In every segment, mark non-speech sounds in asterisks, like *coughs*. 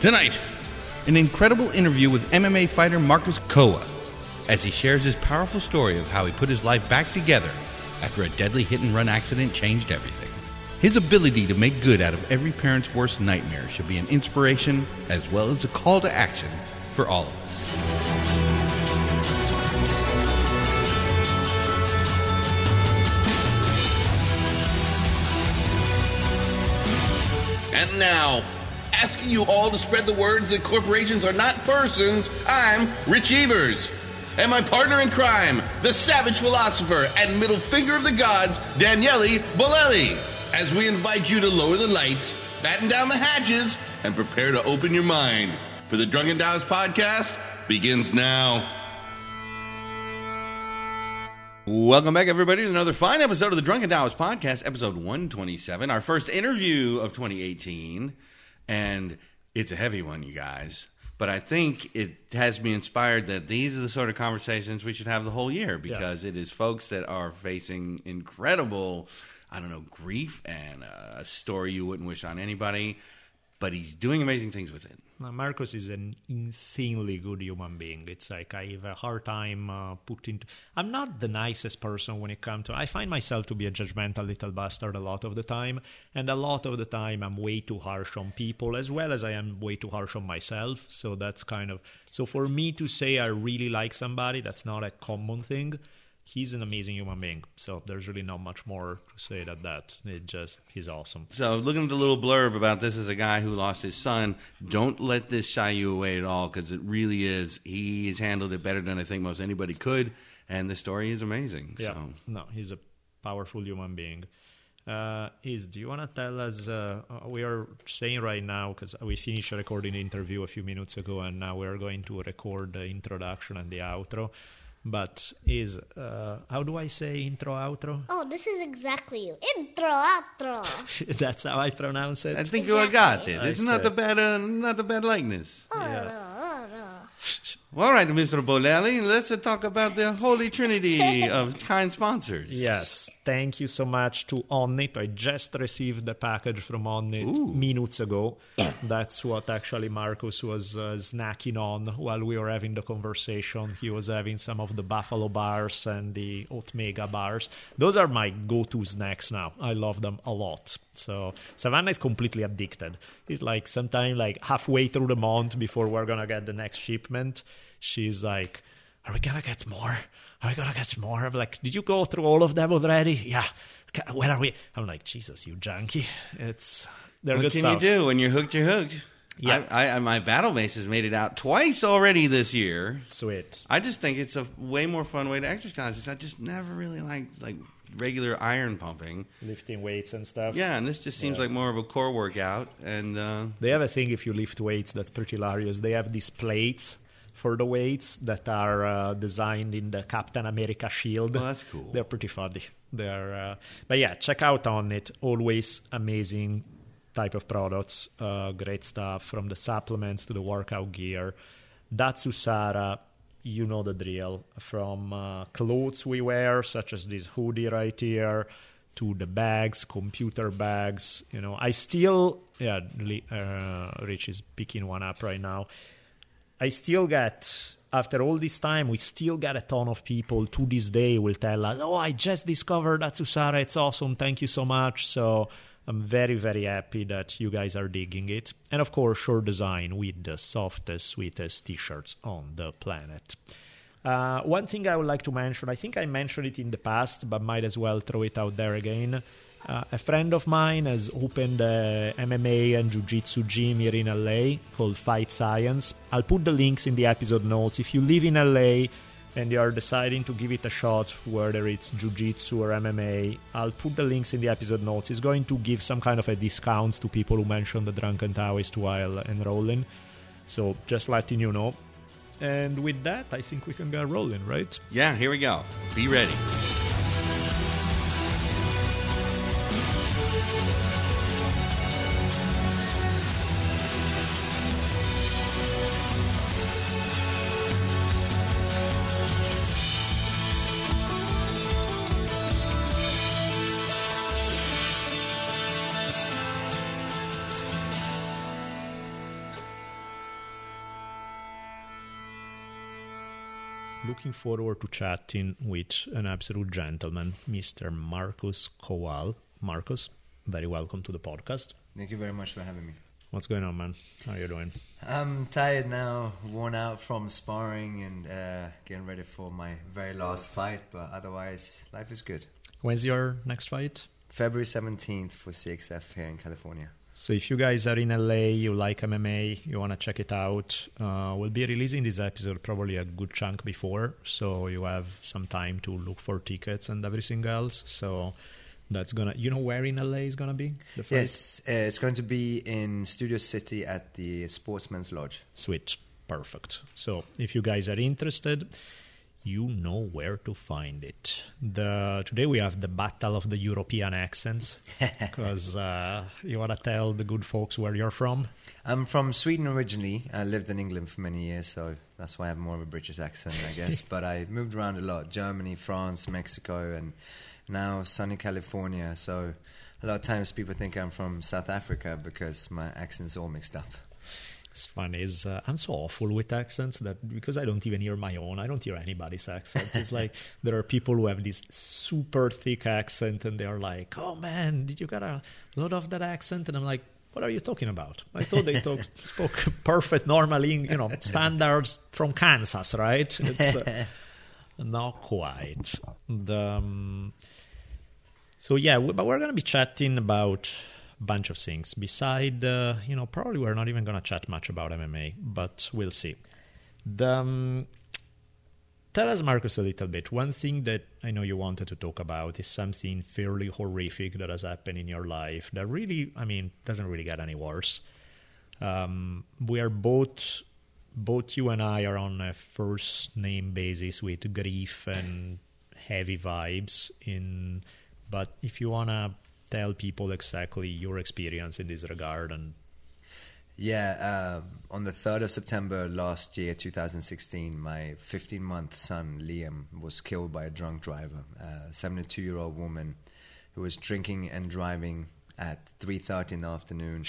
Tonight, an incredible interview with MMA fighter Marcus Kowal as he shares his powerful story of how he put his life back together after a deadly hit and run accident changed everything. His ability to make good out of every parent's worst nightmare should be an inspiration as well as a call to action for all of us. And now, asking you all to spread the words that corporations are not persons, I'm Rich Evers. And my partner in crime, the savage philosopher and middle finger of the gods, Daniele Bolelli. As we invite you to lower the lights, batten down the hatches, and prepare to open your mind. For the Drunken Taoist podcast begins now. Welcome back, everybody, to another fine episode of the Drunken Taoist podcast, episode 127, our first interview of 2018. And it's a heavy one, you guys. But I think it has me inspired that these are the sort of conversations we should have the whole year because it is folks that are facing incredible, I don't know, grief and a story you wouldn't wish on anybody. But he's doing amazing things with it. Now, Marcus is an insanely good human being. It's like I have a hard time uh, putting. I'm not the nicest person when it comes to. I find myself to be a judgmental little bastard a lot of the time, and a lot of the time I'm way too harsh on people as well as I am way too harsh on myself. So that's kind of. So for me to say I really like somebody, that's not a common thing. He's an amazing human being. So there's really not much more to say than that. It just he's awesome. So, looking at the little blurb about this is a guy who lost his son. Don't let this shy you away at all because it really is. He has handled it better than I think most anybody could, and the story is amazing. Yeah. So, No, he's a powerful human being. Uh, is do you want to tell us? Uh, uh, we are saying right now because we finished recording the interview a few minutes ago, and now we are going to record the introduction and the outro. But is uh, how do I say intro outro? Oh, this is exactly you. Intro, outro. *laughs* That's how I pronounce it. I think you got it. I It's not the see. bad, uh, not the bad likeness. Oh, no, oh, no. *laughs* All right, Mr. Bolelli, let's uh, talk about the holy trinity *laughs* of kind sponsors. Yes, thank you so much to Onnit. I just received the package from Onnit minutes ago. *clears throat* That's what actually Marcus was uh, snacking on while we were having the conversation. He was having some of the buffalo bars and the Oatmega bars. Those are my go-to snacks now. I love them a lot. So Savannah is completely addicted. It's like sometime like halfway through the month before we're gonna get the next shipment, she's like, "Are we gonna get more? Are we gonna get more?" I'm like, "Did you go through all of them already?" Yeah. "Okay, When are we? I'm like, Jesus, you junkie. It's they're What good can stuff. you do when you're hooked? You're hooked. Yeah. I, I, my battle mace has made it out twice already this year. Sweet. I just think it's a way more fun way to exercise. I just never really like like regular iron pumping. Lifting weights and stuff. Yeah, and this just seems Yeah. like more of a core workout. And uh, They have a thing if you lift weights that's pretty hilarious. They have these plates for the weights that are uh, designed in the Captain America shield. Oh, that's cool. They're pretty funny. They're, uh, but yeah, check out Onnit. Always amazing type of products. Uh, great stuff from the supplements to the workout gear. That's Datsusara, you know the drill. From uh, clothes we wear, such as this hoodie right here, to the bags, computer bags. You know, I still, yeah, uh, Rich is picking one up right now. I still get after all this time, we still get a ton of people to this day will tell us, "Oh, I just discovered Datsusara. It's awesome. Thank you so much." So I'm very, very happy that you guys are digging it. And of course, Shore Design with the softest, sweetest T-shirts on the planet. Uh, one thing I would like to mention, I think I mentioned it in the past, but might as well throw it out there again. Uh, a friend of mine has opened a MMA and Jiu Jitsu gym here in LA called Fight Science. I'll put the links in the episode notes. If you live in LA, and you are deciding to give it a shot, whether it's jiu-jitsu or MMA, I'll put the links in the episode notes. It's going to give some kind of a discounts to people who mention the Drunken Taoist while enrolling. So just letting you know. And with that, I think we can get rolling, right? Yeah, here we go. Be ready. Looking forward to chatting with an absolute gentleman, Mr. Marcus Kowal. Marcus, very welcome to the podcast. Thank you very much for having me. What's going on, man? How are you doing? I'm tired now, worn out from sparring and uh, getting ready for my very last fight, but otherwise, life is good. When's your next fight? February 17th for CXF here in California. So if you guys are in LA, you like MMA, you want to check it out, uh, we'll be releasing this episode probably a good chunk before, so you have some time to look for tickets and everything else. So that's gonna, you know, where in LA is gonna be the fight? Yes, uh, it's going to be in Studio City at the Sportsman's Lodge. Sweet, perfect. So if you guys are interested, you know where to find it. The today we have the battle of the European accents *laughs* because uh, you want to tell the good folks where you're from. I'm from Sweden originally. I lived in England for many years, so that's why I have more of a British accent, I guess. *laughs* but I moved around a lot Germany, France, Mexico, and now sunny California. So a lot of times people think I'm from South Africa because my accent's all mixed up. It's funny. Is uh, I'm so awful with accents that because I don't even hear my own, I don't hear anybody's accent. *laughs* It's like there are people who have this super thick accent, and they're like, "Oh man, did you get a lot of that accent?" And I'm like, "What are you talking about? I thought they talk, *laughs* spoke perfect, normally, you know, standards from Kansas, right?" It's uh, *laughs* not quite. The, um, so yeah, we, but we're gonna be chatting about bunch of things. Beside, uh, you know, probably we're not even going to chat much about MMA, but we'll see. The, um, tell us, Marcus, a little bit. One thing that I know you wanted to talk about is something fairly horrific that has happened in your life that really, I mean, doesn't really get any worse. Um, we are both, both you and I are on a first name basis with grief and heavy vibes in. But if you wanna tell people exactly your experience in this regard and yeah um, on the 3rd of september last year 2016 my 15 month son liam was killed by a drunk driver. A 72 year old woman who was drinking and driving at 3.30 in the afternoon.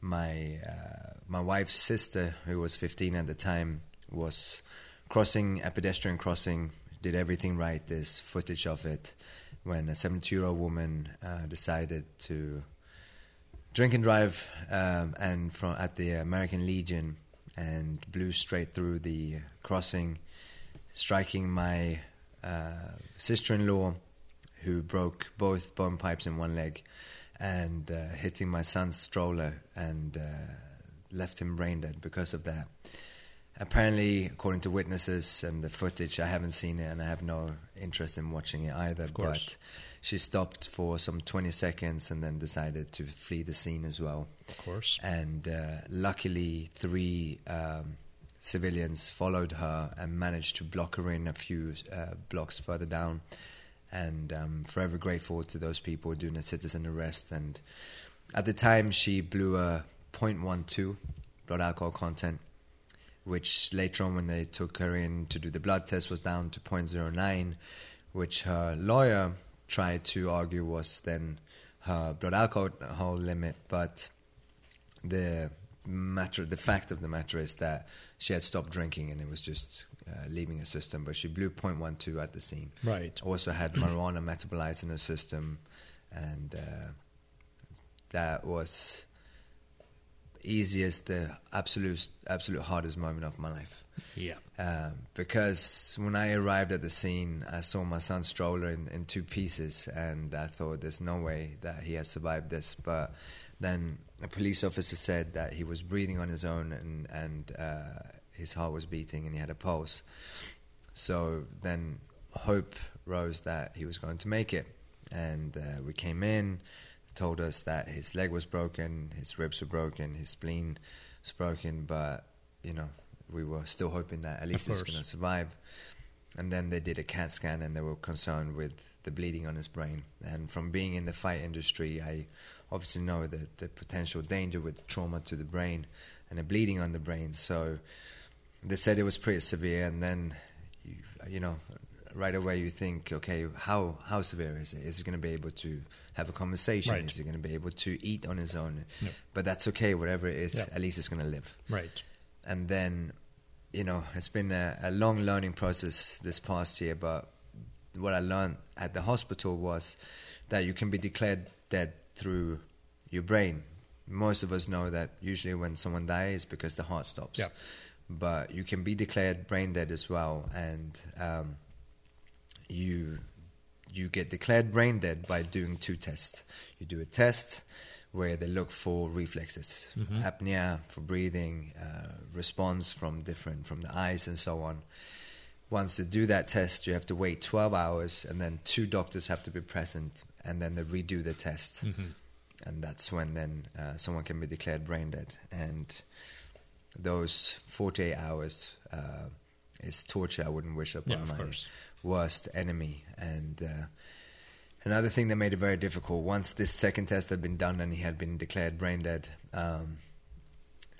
My uh, my wife's sister who was 15 at the time was crossing a pedestrian crossing did everything right there's footage of it when a 72 year old woman uh, decided to drink and drive um, and from at the American Legion and blew straight through the crossing, striking my uh, sister in law, who broke both bone pipes in one leg, and uh, hitting my son's stroller and uh, left him brain dead because of that apparently, according to witnesses and the footage, I haven't seen it and I have no interest in watching it either. But she stopped for some 20 seconds and then decided to flee the scene as well. Of course. And uh, luckily, three um, civilians followed her and managed to block her in a few uh, blocks further down. And I'm forever grateful to those people doing a citizen arrest. And at the time, she blew a 0.12 blood alcohol content which later on when they took her in to do the blood test was down to 0.09, which her lawyer tried to argue was then her blood alcohol limit, but the matter, the fact of the matter is that she had stopped drinking and it was just uh, leaving her system. But she blew 0.12 at the scene. Right. Also had marijuana metabolized in her system, and uh, that was easiest, the absolute absolute hardest moment of my life. Yeah. Um, because when I arrived at the scene, I saw my son's stroller in, in two pieces, and I thought there's no way that he has survived this. But then a police officer said that he was breathing on his own and and uh, his heart was beating and he had a pulse. So then hope rose that he was going to make it. And uh, we came in, told us that his leg was broken, his ribs were broken, his spleen was broken, but, you know, we were still hoping that at least he's going to survive. And then they did a CAT scan and they were concerned with the bleeding on his brain. And from being in the fight industry, I obviously know the, the potential danger with trauma to the brain and the bleeding on the brain. So they said it was pretty severe. And then, you, you know, right away you think, okay, how, how severe is it? Is he going to be able to have a conversation? Right. Is he going to be able to eat on his own? Yep. But that's okay, whatever it is, Yeah. at least he's going to live Right. and then you know it's been a, a long learning process this past year but what i learned at the hospital was that you can be declared dead through your brain most of us know that usually when someone dies because the heart stops Yeah. but you can be declared brain dead as well and um, you you get declared brain dead by doing two tests you do a test where they look for reflexes, apnea for breathing, uh, response from different from the eyes and so on. Once they do that test, you have to wait 12 hours, and then two doctors have to be present, and then they redo the test, and that's when then uh, someone can be declared brain dead. And those 48 hours uh, is torture. I wouldn't wish upon Yeah, my. Worst enemy, and. Uh, Another thing that made it very difficult once this second test had been done and he had been declared brain dead, um,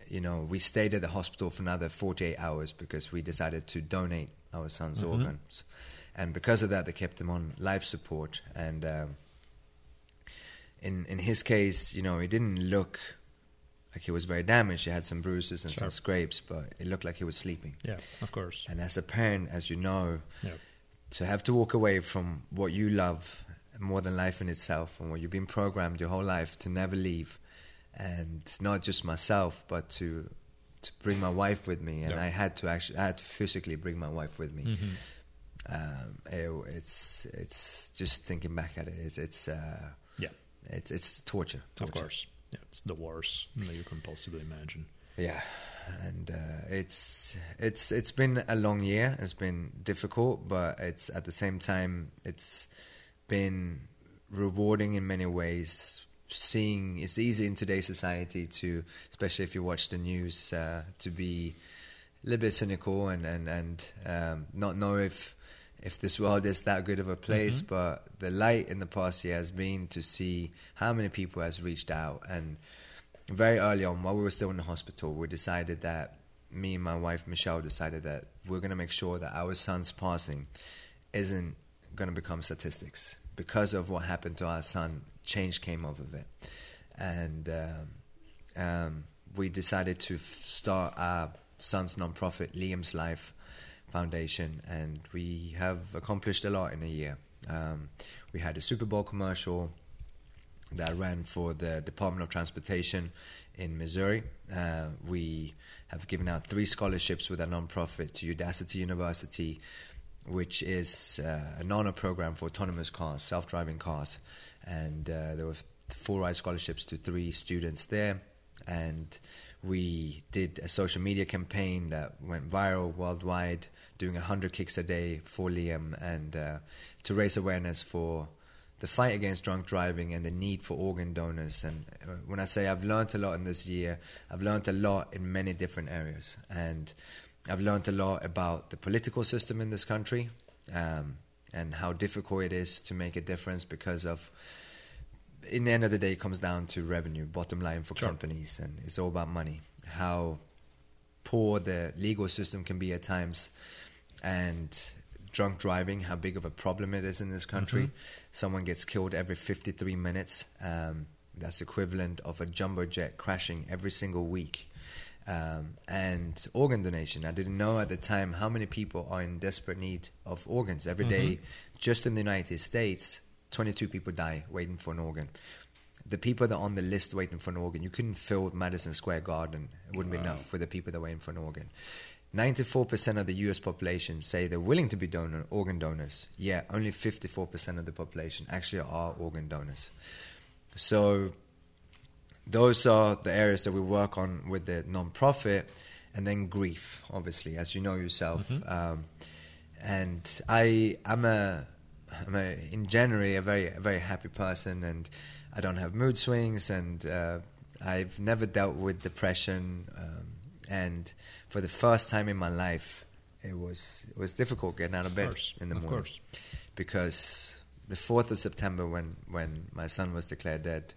you know, we stayed at the hospital for another 48 hours because we decided to donate our son's organs. And because of that, they kept him on life support. And um, in, in his case, you know, he didn't look like he was very damaged. He had some bruises and some scrapes, but it looked like he was sleeping. Yeah, of course. And as a parent, as you know, Yeah. To have to walk away from what you love more than life in itself and what you've been programmed your whole life to never leave and not just myself but to to bring my wife with me and Yeah. I had to actually I had to physically bring my wife with me Mhm. um, it- it's it's just thinking back at it it's it's uh, Yeah, it's, it's torture, of course. Yeah, it's the worst that you can possibly imagine. Yeah, and uh, it's it's it's been a long year. It's been difficult, but it's at the same time it's been rewarding in many ways. Seeing it's easy in today's society to, especially if you watch the news, uh, to be a little bit cynical and and and um, not know if if this world is that good of a place. But the light in the past year has been to see how many people has reached out and very early on, while we were still in the hospital, we decided that me and my wife Michelle decided that we're going to make sure that our son's passing isn't going to become statistics because of what happened to our son. Change came of it, and um, um, we decided to f- start our son's nonprofit, Liam's Life Foundation, and we have accomplished a lot in a year. Um, we had a Super Bowl commercial that ran for the Department of Transportation in Missouri. Uh, we have given out three scholarships with a nonprofit to Udacity University, which is uh, an honor program for autonomous cars, self-driving cars, and uh, there were four ride scholarships to three students there, and we did a social media campaign that went viral worldwide, doing 100 kicks a day for Liam and uh, to raise awareness for the fight against drunk driving and the need for organ donors. And uh, when I say I've learned a lot in this year, I've learned a lot in many different areas. And I've learned a lot about the political system in this country um, and how difficult it is to make a difference because of, in the end of the day, it comes down to revenue, bottom line for Sure. companies, and it's all about money. How poor the legal system can be at times, and drunk driving, how big of a problem it is in this country. Someone gets killed every 53 minutes. Um, that's equivalent of a jumbo jet crashing every single week. Um, and organ donation. I didn't know at the time how many people are in desperate need of organs. Every day, just in the United States, 22 people die waiting for an organ. The people that are on the list waiting for an organ, you couldn't fill Madison Square Garden. It wouldn't be enough for the people that are waiting for an organ. 94% of the US population say they're willing to be donor, organ donors, yet only 54% of the population actually are organ donors. So, those are the areas that we work on with the non-profit, and then grief, obviously, as you know yourself. Um, and I I'm a I'm a, in January a very a very happy person, and I don't have mood swings, and uh, I've never dealt with depression, um, and for the first time in my life, it was it was difficult getting out of bed course, in the of morning course. because the fourth of September, when when my son was declared dead,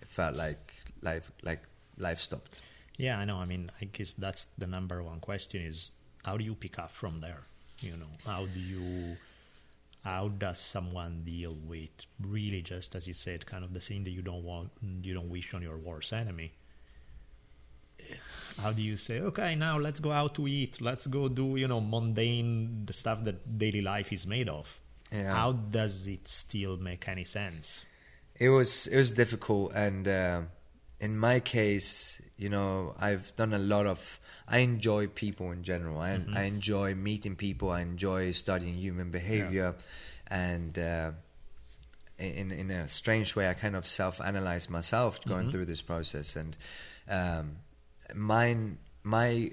it felt like life like life stopped. Yeah, I know. I mean, I guess that's the number one question: is how do you pick up from there? You know, how do you, how does someone deal with really just as you said, kind of the thing that you don't want, you don't wish on your worst enemy? How do you say, okay, now let's go out to eat, let's go do, you know, mundane the stuff that daily life is made of? Yeah. How does it still make any sense? It was it was difficult, and uh, in my case, you know, I've done a lot of. I enjoy people in general. I, Mm-hmm. I enjoy meeting people. I enjoy studying human behavior, and uh, in in a strange way, I kind of self-analyze myself going through this process, and um, mine my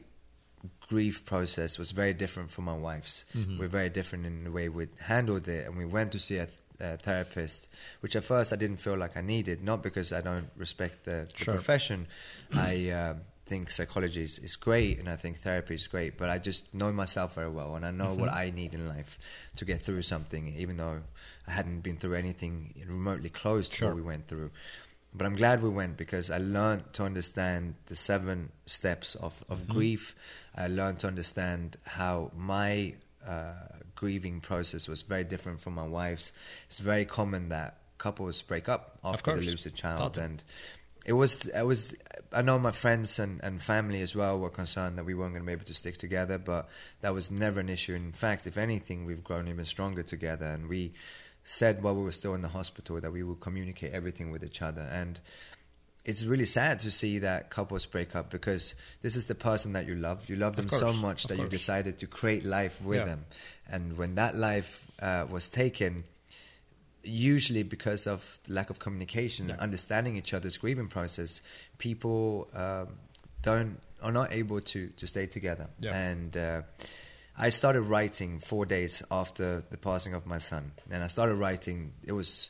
grief process was very different from my wife's. We're very different in the way we handled it, and we went to see a, a therapist, which at first I didn't feel like I needed, not because I don't respect the, the Sure. profession. I uh, think psychology is, is great, and I think therapy is great, but I just know myself very well, and I know what I need in life to get through something, even though I hadn't been through anything remotely close to Sure. what we went through. But I'm glad we went because I learned to understand the seven steps of, of grief. I learned to understand how my uh, grieving process was very different from my wife's. It's very common that couples break up after they lose a child, and it was I was I know my friends and, and family as well were concerned that we weren't going to be able to stick together, but that was never an issue. In fact, if anything, we've grown even stronger together, and we said while we were still in the hospital that we would communicate everything with each other and it's really sad to see that couples break up because this is the person that you love. You love them so much that you decided to create life with Yeah. them. And when that life uh, was taken, usually because of the lack of communication and understanding each other's grieving process, people um, don't are not able to, to stay together. Yeah. And uh, I started writing four days after the passing of my son, and I started writing. It was.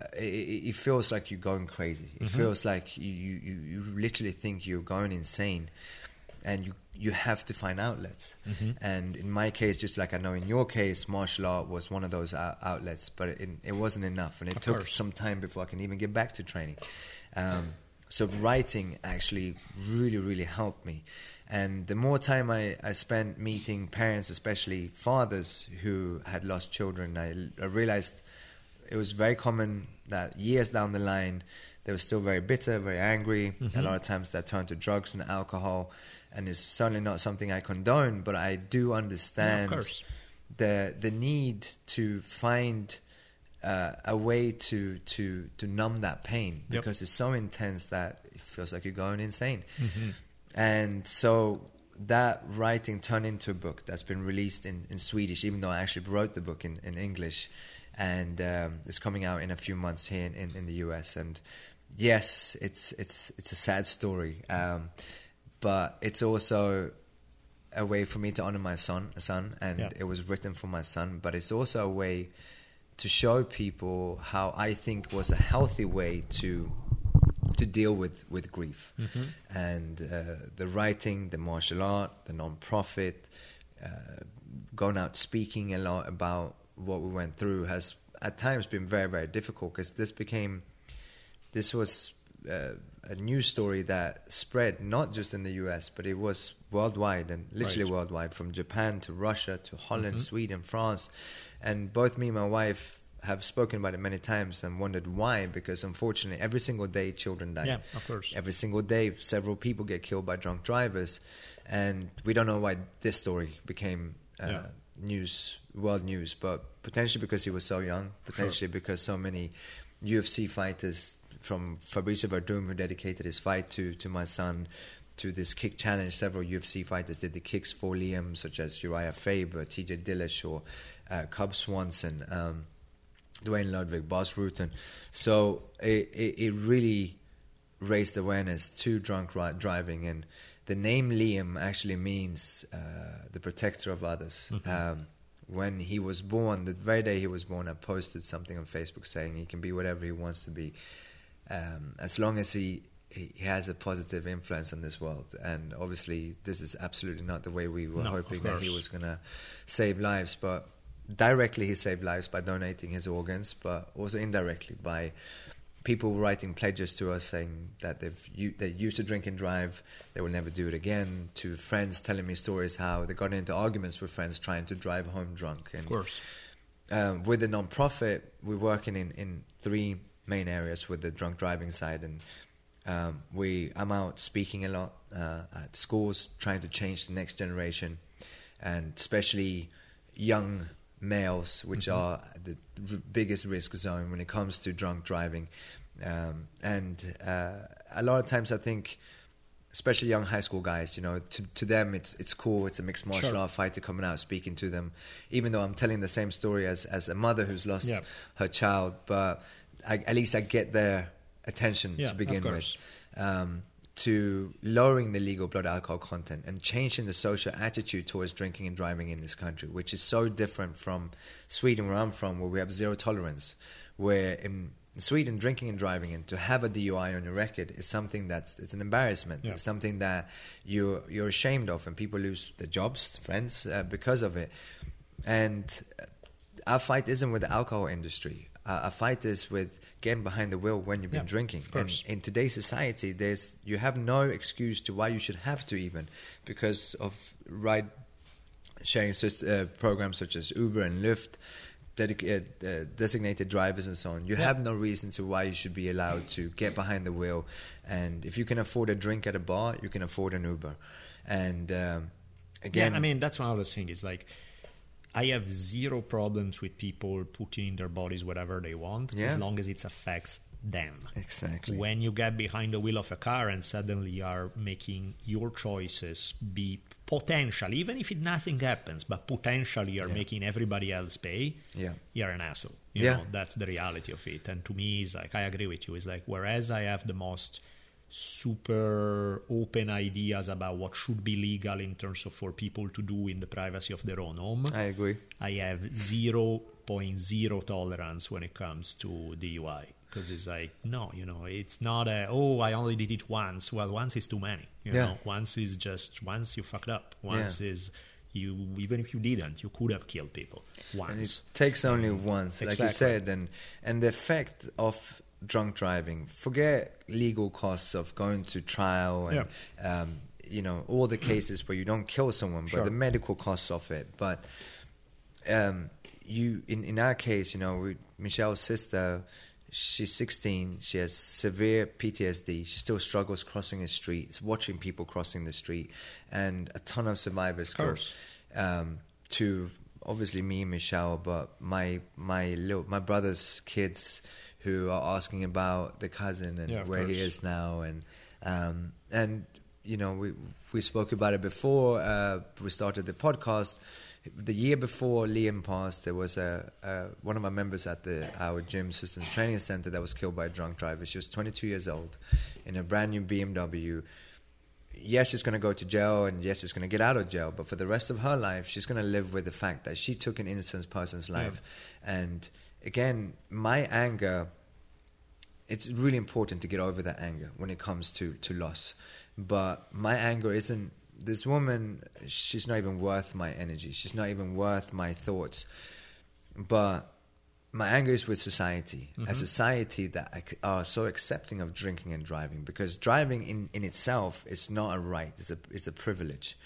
uh, It, it feels like you're going crazy. It feels like you, you, you literally think you're going insane, and you you have to find outlets. And in my case, just like I know in your case, martial art was one of those out- outlets, but it, it wasn't enough, and it Of took course. some time before I can even get back to training. Um, so writing actually really, really helped me. And the more time I, I spent meeting parents, especially fathers who had lost children, I, I realized it was very common that years down the line, they were still very bitter, very angry. A lot of times they turned to drugs and alcohol. And it's certainly not something I condone, but I do understand course. the the need to find uh, a way to to to numb that pain Yep. because it's so intense that it feels like you're going insane. Mm-hmm. And so that writing turned into a book that's been released in, in Swedish, even though I actually wrote the book in, in English. And um, it's coming out in a few months here in, in, in the US. And yes, it's it's it's a sad story, um, but it's also a way for me to honor my son, son, and Yeah. it was written for my son. But it's also a way to show people how I think was a healthy way to to deal with with grief, and uh, the writing, the martial art, the non-profit, uh, going out speaking a lot about what we went through has at times been very very difficult because this became this was uh, a news story that spread not just in the US, but it was worldwide and literally Right. worldwide, from Japan to Russia to Holland, Sweden, France, and both me and my wife have spoken about it many times and wondered why. Because unfortunately, every single day children die. Yeah, of course. Every single day, several people get killed by drunk drivers, and we don't know why this story became uh, Yeah. news, world news, but potentially because he was so young, potentially because so many UFC fighters, from Fabricio Werdum, who dedicated his fight to to my son, to this kick challenge. Several UFC fighters did the kicks for Liam, such as Uriah Faber, T.J. Dillashaw, or uh, Cub Swanson. Um, Duane Ludwig, Bas Rutten. So it, it, it really raised awareness to drunk ri- driving, and the name Liam actually means uh, the protector of others. Um, When he was born, the very day he was born, I posted something on Facebook saying he can be whatever he wants to be, um, as long as he he has a positive influence on this world. And obviously, this is absolutely not the way we were No, hoping that he was going to save lives. But directly, he saved lives by donating his organs, but also indirectly by people writing pledges to us saying that they've they used to drink and drive, they will never do it again. To friends telling me stories how they got into arguments with friends trying to drive home drunk. And Of course. um, with the non-profit, we're working in, in three main areas with the drunk driving side, and um, we I'm out speaking a lot uh, at schools, trying to change the next generation, and especially young males, which are the r- biggest risk zone when it comes to drunk driving, um, and uh, a lot of times I think. Especially young high school guys, you know, to to them it's it's cool. It's a mixed martial Sure. art fighter coming out speaking to them, even though I'm telling the same story as as a mother who's lost Yeah. her child. But I, at least I get their attention Yeah, to begin with. Um, to lowering the legal blood alcohol content and changing the social attitude towards drinking and driving in this country, which is so different from Sweden, where I'm from, where we have zero tolerance. Where in Sweden, drinking and driving and to have a DUI on your record is something that's it's an embarrassment. Yeah. It's something that you you're ashamed of, and people lose their jobs, friends, uh, because of it. And our fight isn't with the alcohol industry. Our, our fight is with getting behind the wheel when you've been Yeah, drinking. And in today's society, there's you have no excuse to why you should have to even because of ride sharing syst- uh, programs such as Uber and Lyft, dedicated, uh, designated drivers and so on. You Yeah. have no reason to why you should be allowed to get behind the wheel. And if you can afford a drink at a bar, you can afford an Uber. And um, again, yeah, I mean that's one of the things. Is like I have zero problems with people putting in their bodies whatever they want Yeah. as long as it affects them. exactly. When you get behind the wheel of a car and suddenly you are making your choices be potential, even if it, nothing happens, but potentially you're Yeah. making everybody else pay, Yeah. you're an asshole. You Yeah. know, that's the reality of it. And to me, it's like I agree with you. It's like whereas I have the most super open ideas about what should be legal in terms of for people to do in the privacy of their own home, I agree. I have 0.0 tolerance when it comes to DUI. Because it's like, no, you know, it's not a, oh, I only did it once. Well, once is too many. You Yeah. know, once is just, once you fucked up. Once is, you, even if you didn't, you could have killed people And once. it takes only mm. once, like you said, and and the effect of drunk driving. Forget legal costs of going to trial and um, you know all the cases where you don't kill someone, Sure. but the medical costs of it. But um, you, in in our case, you know, we, Michelle's sister. She's 16. She has severe PTSD. She still struggles crossing the street, watching people crossing the street, and a ton of survivors go um, to obviously me and Michelle, but my my little, my brother's kids who are asking about the cousin and Yeah, where he is now, and um, and you know we we spoke about it before uh, we started the podcast. The year before Liam passed, there was a, a one of my members at the our gym systems training center that was killed by a drunk driver. She was 22 years old in a brand new BMW yes, she's going to go to jail and yes, she's going to get out of jail, but for the rest of her life, she's going to live with the fact that she took an innocent person's life. And again, my anger, it's really important to get over that anger when it comes to, to loss. But my anger isn't, this woman, she's not even worth my energy. She's not even worth my thoughts. But my anger is with society, a mm-hmm. society that are so accepting of drinking and driving because driving in, in itself is not a right; it's a it's a privilege.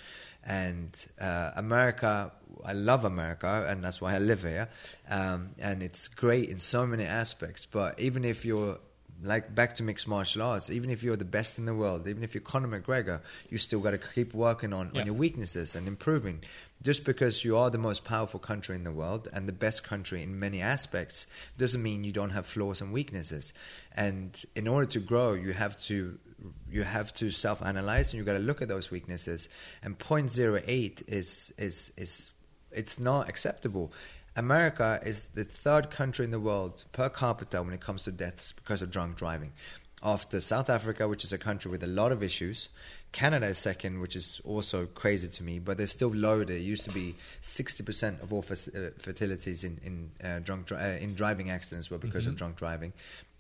And uh, America, I love America, and that's why I live here. Um, and it's great in so many aspects. But even if you're like back to mixed martial arts, even if you're the best in the world, even if you're Conor McGregor, you still got to keep working on, Yeah. on your weaknesses and improving. Just because you are the most powerful country in the world and the best country in many aspects doesn't mean you don't have flaws and weaknesses. And in order to grow, you have to you have to self-analyze and you got to look at those weaknesses. And 0.08 is is is it's not acceptable. America is the third country in the world per capita when it comes to deaths because of drunk driving. after South Africa, which is a country with a lot of issues. Canada is second, which is also crazy to me, but they're still low. There used to be 60% of all uh, fatalities in in uh, drunk dri- uh, in driving accidents were because of drunk driving.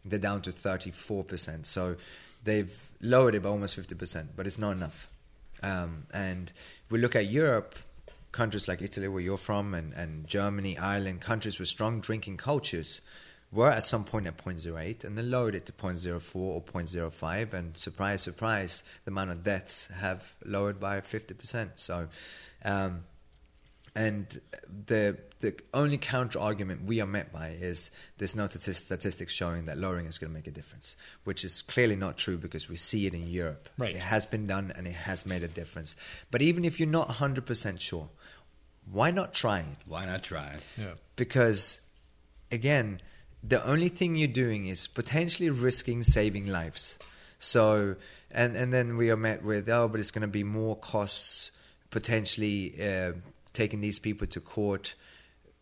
They're down to 34%. So they've lowered it by almost 50%, but it's not enough. Um, and we look at Europe, countries like Italy, where you're from, and, and Germany, Ireland, countries with strong drinking cultures, were at some point at 0.08 and then lowered it to 0.04 or 0.05. And surprise, surprise, the amount of deaths have lowered by 50%. So, um, and the the only counter argument we are met by is there's no statistics showing that lowering is going to make a difference, which is clearly not true because we see it in Europe. Right. It has been done and it has made a difference. But even if you're not 100% sure, why not try it? Why not try it? Yeah. because again the only thing you're doing is potentially risking saving lives so and and then we are met with oh but it's going to be more costs potentially uh, taking these people to court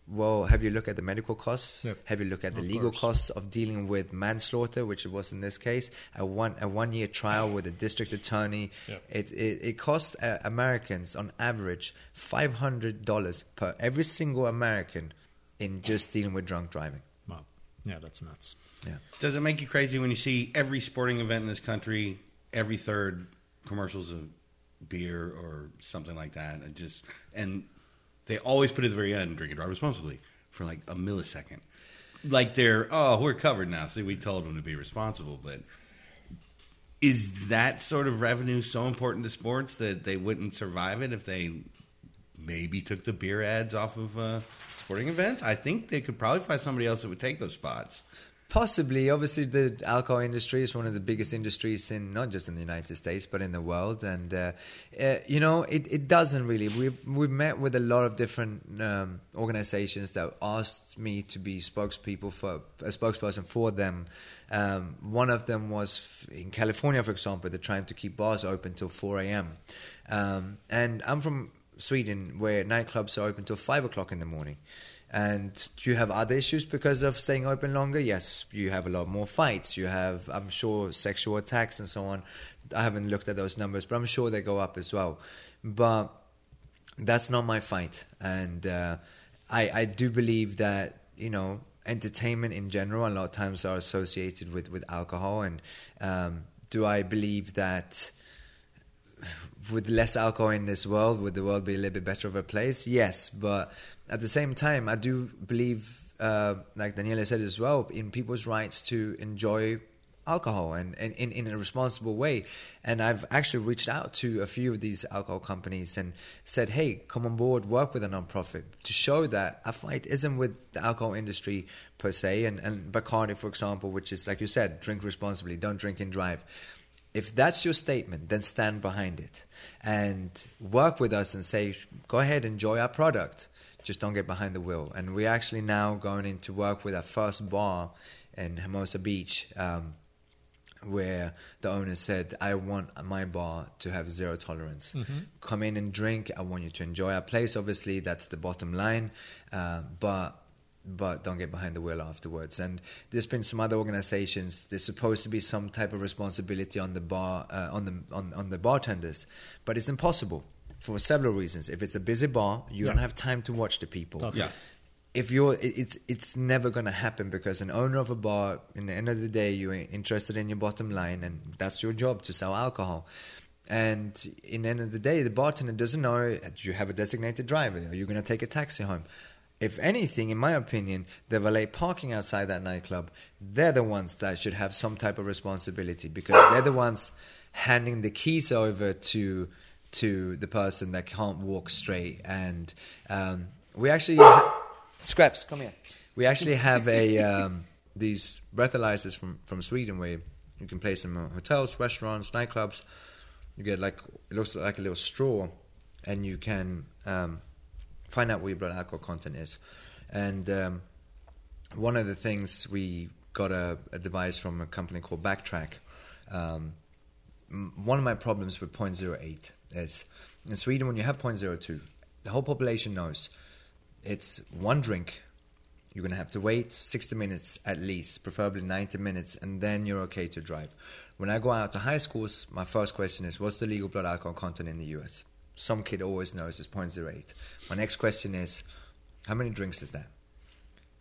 well have you looked at the medical costs Yep. have you looked at the Of legal course. costs of dealing with manslaughter which it was in this case a one a one year trial with a district attorney Yep. it, it, it costs uh, Americans on average $500 per every single American in just dealing with drunk driving. Wow. Yeah, that's nuts. Yeah. Does it make you crazy when you see every sporting event in this country, every third commercials of beer or something like that? It just and they always put it at the very end, drink and drive responsibly for like a millisecond. Like they're oh, we're covered now. See, we told them to be responsible, but is that sort of revenue so important to sports that they wouldn't survive it if they maybe took the beer ads off of uh, sporting events? I think they could probably find somebody else that would take those spots. Possibly, obviously, the alcohol industry is one of the biggest industries in not just in the United States but in the world, and uh, uh, you know it, it doesn't really. We've we've met with a lot of different um, organizations that asked me to be spokespeople for a spokesperson for them. Um, one of them was in California, for example. They're trying to keep bars open till four a.m. Um, and I'm from Sweden, where nightclubs are open till five o'clock in the morning. And do you have other issues because of staying open longer? Yes, you have a lot more fights. You have, I'm sure, sexual attacks and so on. I haven't looked at those numbers, but I'm sure they go up as well. But that's not my fight, and uh, I I do believe that you know entertainment in general a lot of times are associated with with alcohol, and um, do I believe that with less alcohol in this world, would the world be a little bit better of a place? Yes, but at the same time, I do believe, uh, like Daniele said as well, in people's rights to enjoy alcohol and, and in, in a responsible way. And I've actually reached out to a few of these alcohol companies and said, hey, come on board, work with a nonprofit to show that a fight isn't with the alcohol industry per se. And, and Bacardi, for example, which is, like you said, drink responsibly, don't drink and drive if that's your statement, then stand behind it and work with us and say, go ahead, enjoy our product. Just don't get behind the wheel. And we're actually now going in to work with our first bar in Hermosa Beach, um, where the owner said, I want my bar to have zero tolerance. Come in and drink. I want you to enjoy our place. Obviously, that's the bottom line. Uh, but but don't get behind the wheel afterwards. And there's been some other organizations. There's supposed to be some type of responsibility on the bar, uh, on the on, on the bartenders, but it's impossible for several reasons. If it's a busy bar, you Yeah. don't have time to watch the people. Totally. Yeah. If you're, it's it's never going to happen because an owner of a bar, in the end of the day, you're interested in your bottom line, and that's your job to sell alcohol. And in the end of the day, the bartender doesn't know that you have a designated driver. Are you going to take a taxi home? If anything, in my opinion, the valet parking outside that nightclub, they're the ones that should have some type of responsibility because they're the ones handing the keys over to to the person that can't walk straight. And um, we actually, ha- Scraps, come here. We actually have a um, *laughs* these breathalyzers from from Sweden where you can place them in hotels, restaurants, nightclubs. You get like it looks like a little straw, and you can um, find out what your blood alcohol content is. And um, one of the things we got a, a device from a company called BACtrack. Um, one of my problems with 0.08 is in Sweden when you have 0.02, the whole population knows it's one drink. You're going to have to wait 60 minutes at least, preferably 90 minutes, and then you're okay to drive. When I go out to high schools, my first question is, what's the legal blood alcohol content in the US? Some kid always knows it's 0.08. My next question is, how many drinks is that?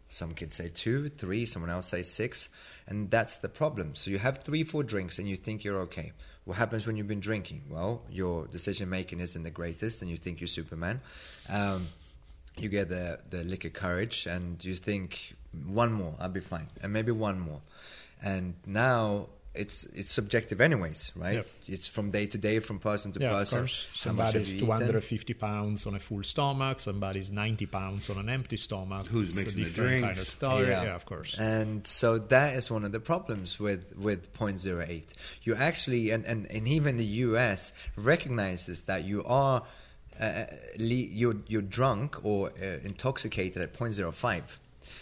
Some kids say two, three, someone else says six, and that's the problem. So you have three, four drinks and you think you're okay. What happens when you've been drinking? Well, your decision making isn't the greatest and you think you're Superman. Um, you get the, the liquor courage and you think, one more, I'll be fine, and maybe one more. And now it's it's subjective anyways, right? Yep. It's from day to day, from person to yeah, person. of course. How much have Somebody's you eaten? 250 pounds on a full stomach. Somebody's 90 pounds on an empty stomach. Who's It's a mixing the different kind drinks? of story. Yeah. of course. And so that is one of the problems with with 0.08. You actually, and, and, and even the US recognizes that you are uh, le- you're you're drunk or uh, intoxicated at 0.05.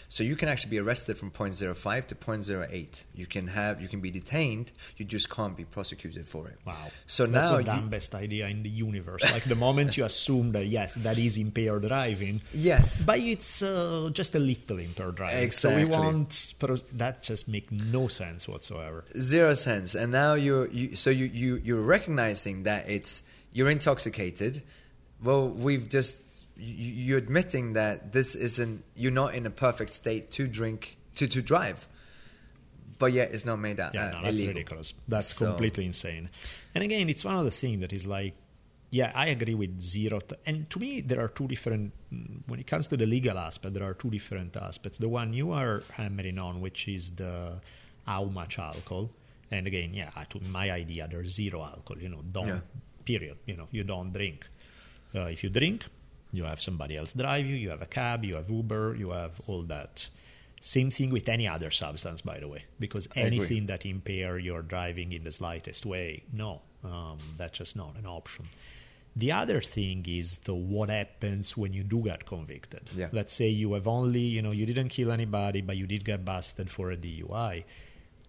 So you can actually be arrested from 0.05 to 0.08. You can have you can be detained. You just can't be prosecuted for it. Wow. So That's now the damn best idea in the universe. Like the moment you assume that yes, that is impaired driving. Yes. But it's uh, just a little impaired driving. Exactly. So we want that just make no sense whatsoever. zero sense and now you're you, so you, you you're recognizing that it's you're intoxicated well we've just you're admitting that this isn't you're not in a perfect state to drink to to drive but yet it's not made out Yeah, uh, no, that's illegal. ridiculous. That's So- completely insane. And again, it's one of the things that is like, yeah, I agree with zero. T- and to me, there are two different, mm, when it comes to the legal aspect, there are two different aspects. The one you are hammering on, which is the how much alcohol. And again, yeah, I to my idea, there's zero alcohol. You know, don't, Yeah. period. You know, you don't drink. Uh, if you drink, you have somebody else drive you, you have a cab, you have Uber, you have all that. Same thing with any other substance, by the way, because anything that impair your driving in the slightest way, no, um, that's just not an option. The other thing is the what happens when you do get convicted. Yeah. Let's say you have only, you know, you didn't kill anybody, but you did get busted for a DUI.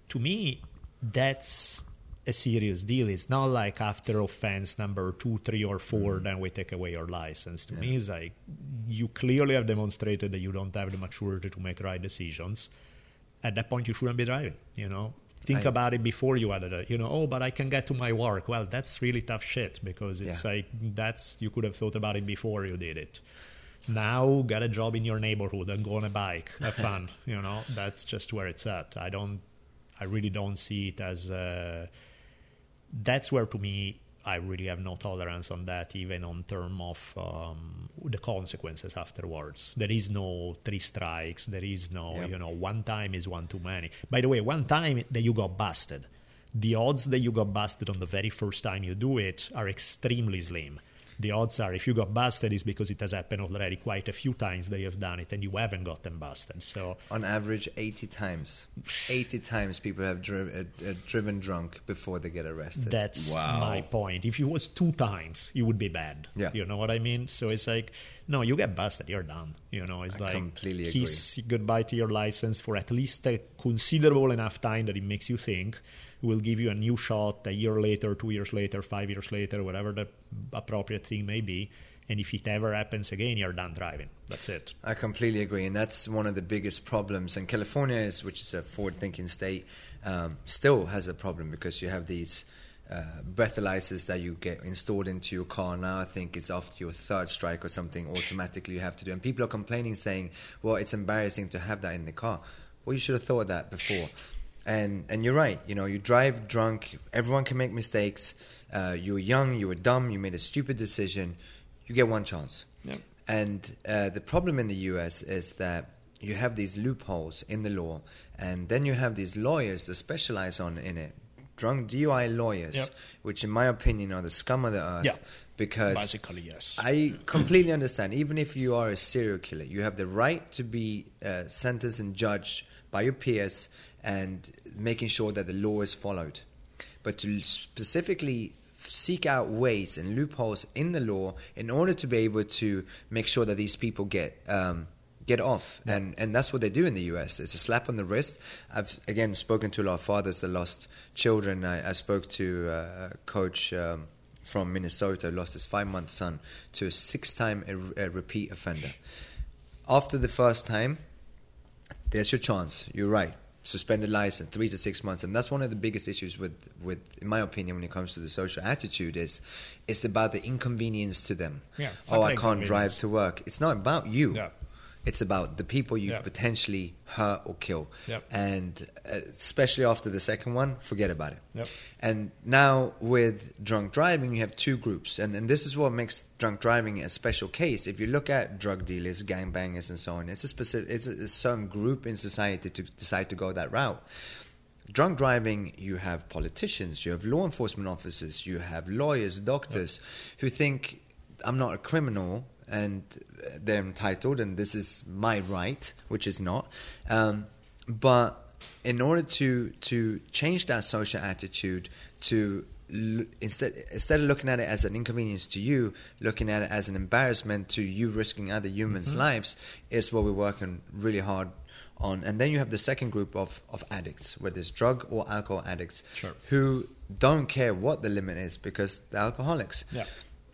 To me, that's a serious deal. It's not like after offense number two, three, or four, then we take away your license. To me, it's like you clearly have demonstrated that you don't have the maturity to make right decisions. At that point, you shouldn't be driving. You know, think I- about it before you added it. You know, oh, but I can get to my work. Well, that's really tough shit because it's Yeah. like that's you could have thought about it before you did it. Now, get a job in your neighborhood and go on a bike, have *laughs* fun. you know, that's just where it's at. I don't, I really don't see it as. Uh, that's where to me I really have no tolerance on that, even on term of um, the consequences afterwards. There is no three strikes. There is no, Yep. you know, one time is one too many. By the way, one time that you got busted, the odds that you got busted on the very first time you do it are extremely slim. The odds are if you got busted is because it has happened already quite a few times that you have done it and you haven't gotten busted. So on average 80 times 80 times people have dri- uh, uh, driven drunk before they get arrested That's Wow. my point. If it was two times, you would be bad. Yeah. You know what I mean? So it's like, no, you get busted, you're done. You know, it's I like completely kiss goodbye to your license for at least a considerable enough time that it makes you think. We'll give you a new shot a year later, two years later, five years later, whatever the appropriate thing may be. And if it ever happens again, you're done driving. That's it. I completely agree, and that's one of the biggest problems. And California is, which is a forward-thinking state, um, still has a problem because you have these uh, breathalyzers that you get installed into your car. Now I think it's after your third strike or something, automatically you have to do. And people are complaining, saying, "Well, it's embarrassing to have that in the car." Well, you should have thought of that before. And and you're right. You know, you drive drunk. Everyone can make mistakes. Uh, you were young. You were dumb. You made a stupid decision. You get one chance. Yep. And uh, the problem in the US is that you have these loopholes in the law, and then you have these lawyers that specialize on in it. Drunk DUI lawyers, Yep. which in my opinion are the scum of the earth. Yeah. Because Basically, yes. I completely understand. Even if you are a serial killer, you have the right to be uh, sentenced and judged by your peers and making sure that the law is followed. But to specifically seek out ways and loopholes in the law in order to be able to make sure that these people get um, get off, and and that's what they do in the U.S. It's a slap on the wrist. I've again spoken to a lot of fathers that lost children. I, I spoke to uh, a coach. Um, from Minnesota lost his five month son to a six time a, a repeat offender. After the first time, there's your chance. You're right. Suspended license, three to six months, and that's one of the biggest issues with, with, in my opinion, when it comes to the social attitude is, it's about the inconvenience to them. Yeah, oh, I can't drive to work. It's not about you. Yeah. It's about the people you Yeah. potentially hurt or kill. Yep. And uh, especially after the second one, forget about it. Yep. And now with drunk driving, you have two groups, and and this is what makes drunk driving a special case. If you look at drug dealers, gangbangers, and so on, it's a specific, it's a, a certain group in society to decide to go that route. Drunk driving, you have politicians, you have law enforcement officers, you have lawyers, doctors, who think I'm not a criminal and they're entitled, and this is my right, which is not. Um, but in order to to change that social attitude to l- instead instead of looking at it as an inconvenience to you looking at it as an embarrassment to you risking other humans lives is what we're working really hard on and then you have the second group of of addicts whether it's drug or alcohol addicts Sure. who don't care what the limit is because they're alcoholics Yeah.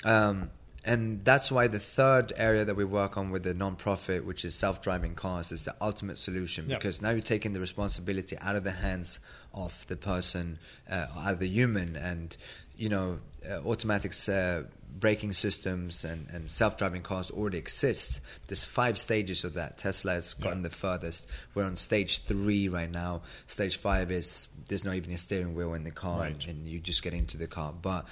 um, and that's why the third area that we work on with the non-profit, which is self-driving cars, is the ultimate solution Yeah. because now you're taking the responsibility out of the hands of the person, uh, out of the human, and you know, uh, automatic uh, braking systems and, and self-driving cars already exist. There's five stages of that. Tesla has gotten Yeah. the furthest. We're on stage three right now. Stage five is there's not even a steering wheel in the car, Right. and, and you just get into the car, but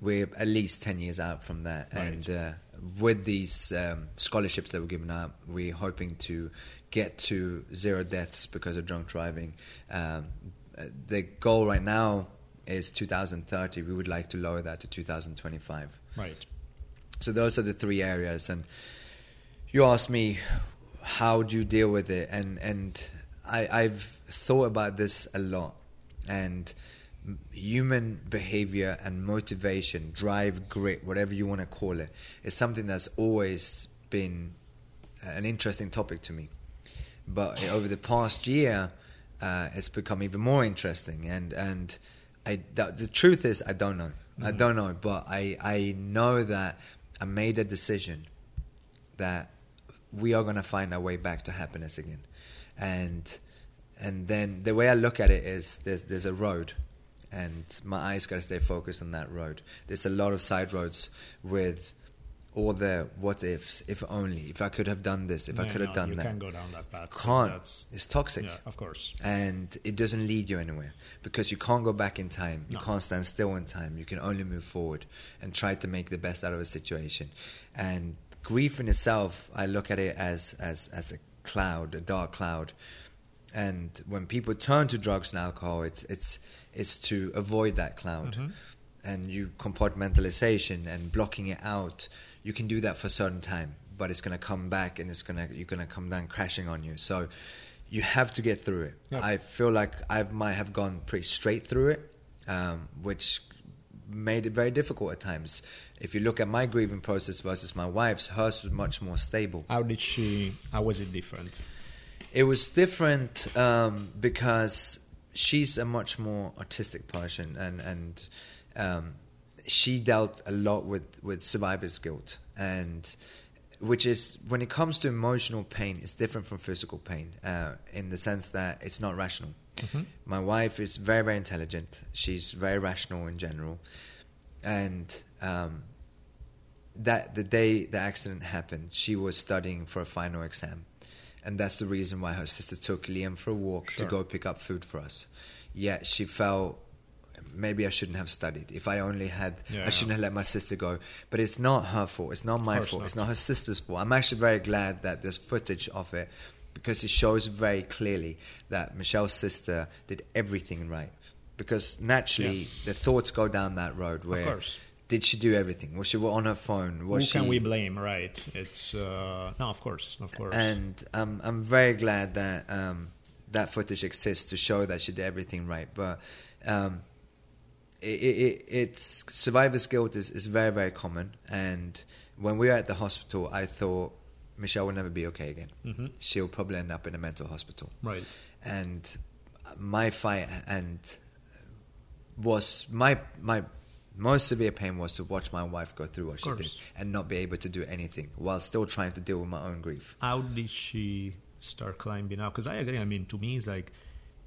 we're at least 10 years out from that. Right. and uh, with these um, scholarships that we're giving out we're hoping to get to zero deaths because of drunk driving. Um, uh, the goal right now is 2030 we would like to lower that to 2025 Right. so those are the three areas. And you asked me how do you deal with it? And and I, I've thought about this a lot. And human behavior and motivation drive grit whatever you want to call it is something that's always been an interesting topic to me. But over the past year uh, it's become even more interesting and and I, the, the truth is I don't know. I don't know but I, I know that I made a decision that we are going to find our way back to happiness again. And and then the way I look at it is there's there's a road and my eyes got to stay focused on that road there's a lot of side roads with all the what ifs if only if I could have done this if I No, could have done you that can't go down that path. can't it's toxic yeah, of course. and it doesn't lead you anywhere because you can't go back in time. You No. can't stand still in time. You can only move forward and try to make the best out of a situation. And grief in itself, I look at it as as as a cloud, a dark cloud. And when people turn to drugs and alcohol, it's it's it's to avoid that cloud. Mhm. And you compartmentalization and blocking it out. You can do that for a certain time, but it's going to come back and it's going to you're going to come down crashing on you. So you have to get through it. Yep. I feel like I might have gone pretty straight through it, um, which made it very difficult at times. If you look at my grieving process versus my wife's, hers was much more stable. How did she? How was it different? It was different um, because she's a much more artistic person, and and um, she dealt a lot with with survivor's guilt, and which is when it comes to emotional pain, it's different from physical pain uh, in the sense that it's not rational. My wife is very very intelligent. She's very rational in general, and um, that the day the accident happened, she was studying for a final exam, and that's the reason why her sister took Liam for a walk Sure. to go pick up food for us. Yet she felt maybe I shouldn't have studied. If I only had, Yeah. I shouldn't have let my sister go. But it's not her fault. It's not my fault. not. It's not her sister's fault. I'm actually very glad that there's footage of it because it shows very clearly that Michelle's sister did everything right. Because naturally, Yeah. the thoughts go down that road where course. Did she do everything? Was she on her phone? Was Who she, can we blame? Right? It's uh, no, of course, of course. and um, I'm very glad that um, that footage exists to show that she did everything right. But um, it, it, it's survivor's guilt is, is very very common. And when we were at the hospital, I thought Michelle will never be okay again. Mhm. She'll probably end up in a mental hospital. right. And my fight and was my my most severe pain was to watch my wife go through what she did and not be able to do anything while still trying to deal with my own grief. How did she start climbing out. Because I agree. I mean, to me, it's like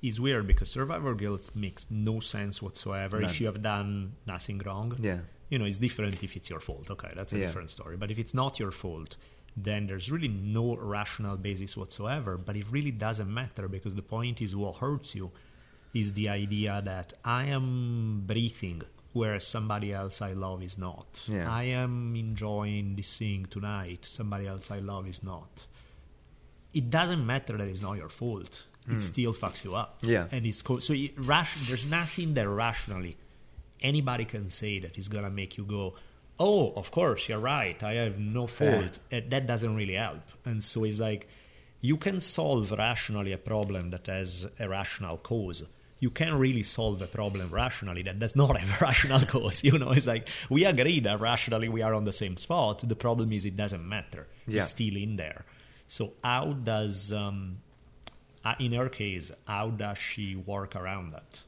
it's weird because survivor guilt makes no sense whatsoever None. if you have done nothing wrong. Yeah. You know, it's different if it's your fault. Okay, that's a Yeah. different story. But if it's not your fault, then there's really no rational basis whatsoever. But it really doesn't matter because the point is what hurts you is the idea that I am breathing whereas somebody else I love is not. Yeah. I am enjoying this thing tonight, somebody else I love is not. It doesn't matter that it's not your fault. It hmm. still fucks you up. Yeah. And it's so it, ration, there's nothing that rationally anybody can say that is going to make you go, oh, of course, you're right. I have no fault. And that doesn't really help. And so it's like you can solve rationally a problem that has a rational cause. You can't really solve a problem rationally that does not have a rational *laughs* cause. You know, it's like we agree that rationally we are on the same spot. The problem is it doesn't matter. Yeah. It's still in there. So how does, um, uh, in her case, how does she work around that?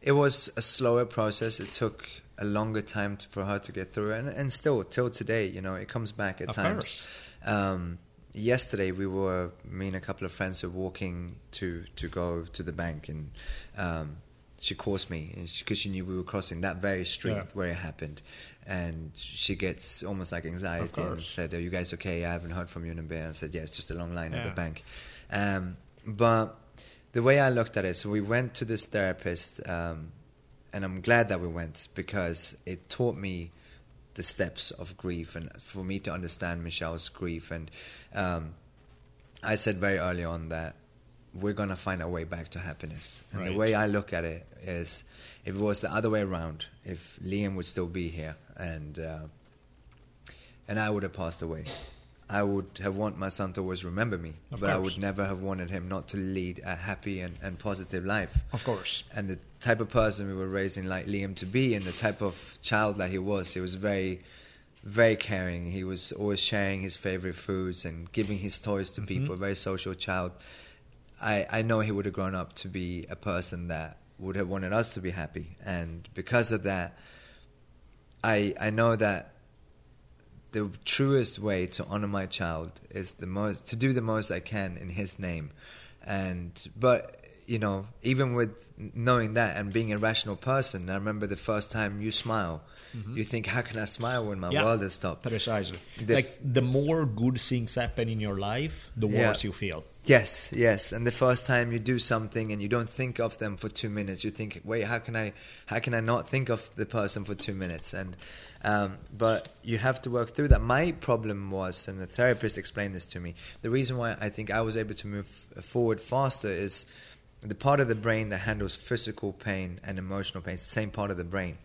It was a slower process. It took a longer time to, for her to get through, and and still till today, you know, it comes back at Of times. Um, yesterday, we were me and a couple of friends were walking to to go to the bank, and um, she calls me because she, knew we were crossing that very street Yeah. where it happened, and she gets almost like anxiety and said, "Are you guys okay? I haven't heard from you in a bit." I said, "Yeah, it's just a long line at the bank." Um, but the way I looked at it, so we went to this therapist, um, and I'm glad that we went because it taught me the steps of grief and for me to understand Michelle's grief. And um, I said very early on that we're going to find our way back to happiness. And the way I look at it is if it was the other way around, if Liam would still be here and uh, and I would have passed away. I would have wanted my son to always remember me, Of but I would never have wanted him not to lead a happy and, and positive life Of course. and the type of person we were raising like Liam to be, and the type of child that he was, he was very, very caring. He was always sharing his favorite foods and giving his toys to mm-hmm. people. A very social child. I I know he would have grown up to be a person that would have wanted us to be happy, and because of that, I I know that the truest way to honor my child is the most to do the most I can in his name, and but you know even with knowing that and being a rational person, I remember the first time you smile, mm-hmm. you think how can I smile when my Yeah. world is stopped? Precisely. The like the more good things happen in your life, the Yeah. worse you feel. Yes, yes. And the first time you do something and you don't think of them for two minutes, you think, "Wait, how can I? How can I not think of the person for two minutes?" And um, but you have to work through that. My problem was, and the therapist explained this to me. The reason why I think I was able to move forward faster is the part of the brain that handles physical pain and emotional pain. It's the same part of the brain.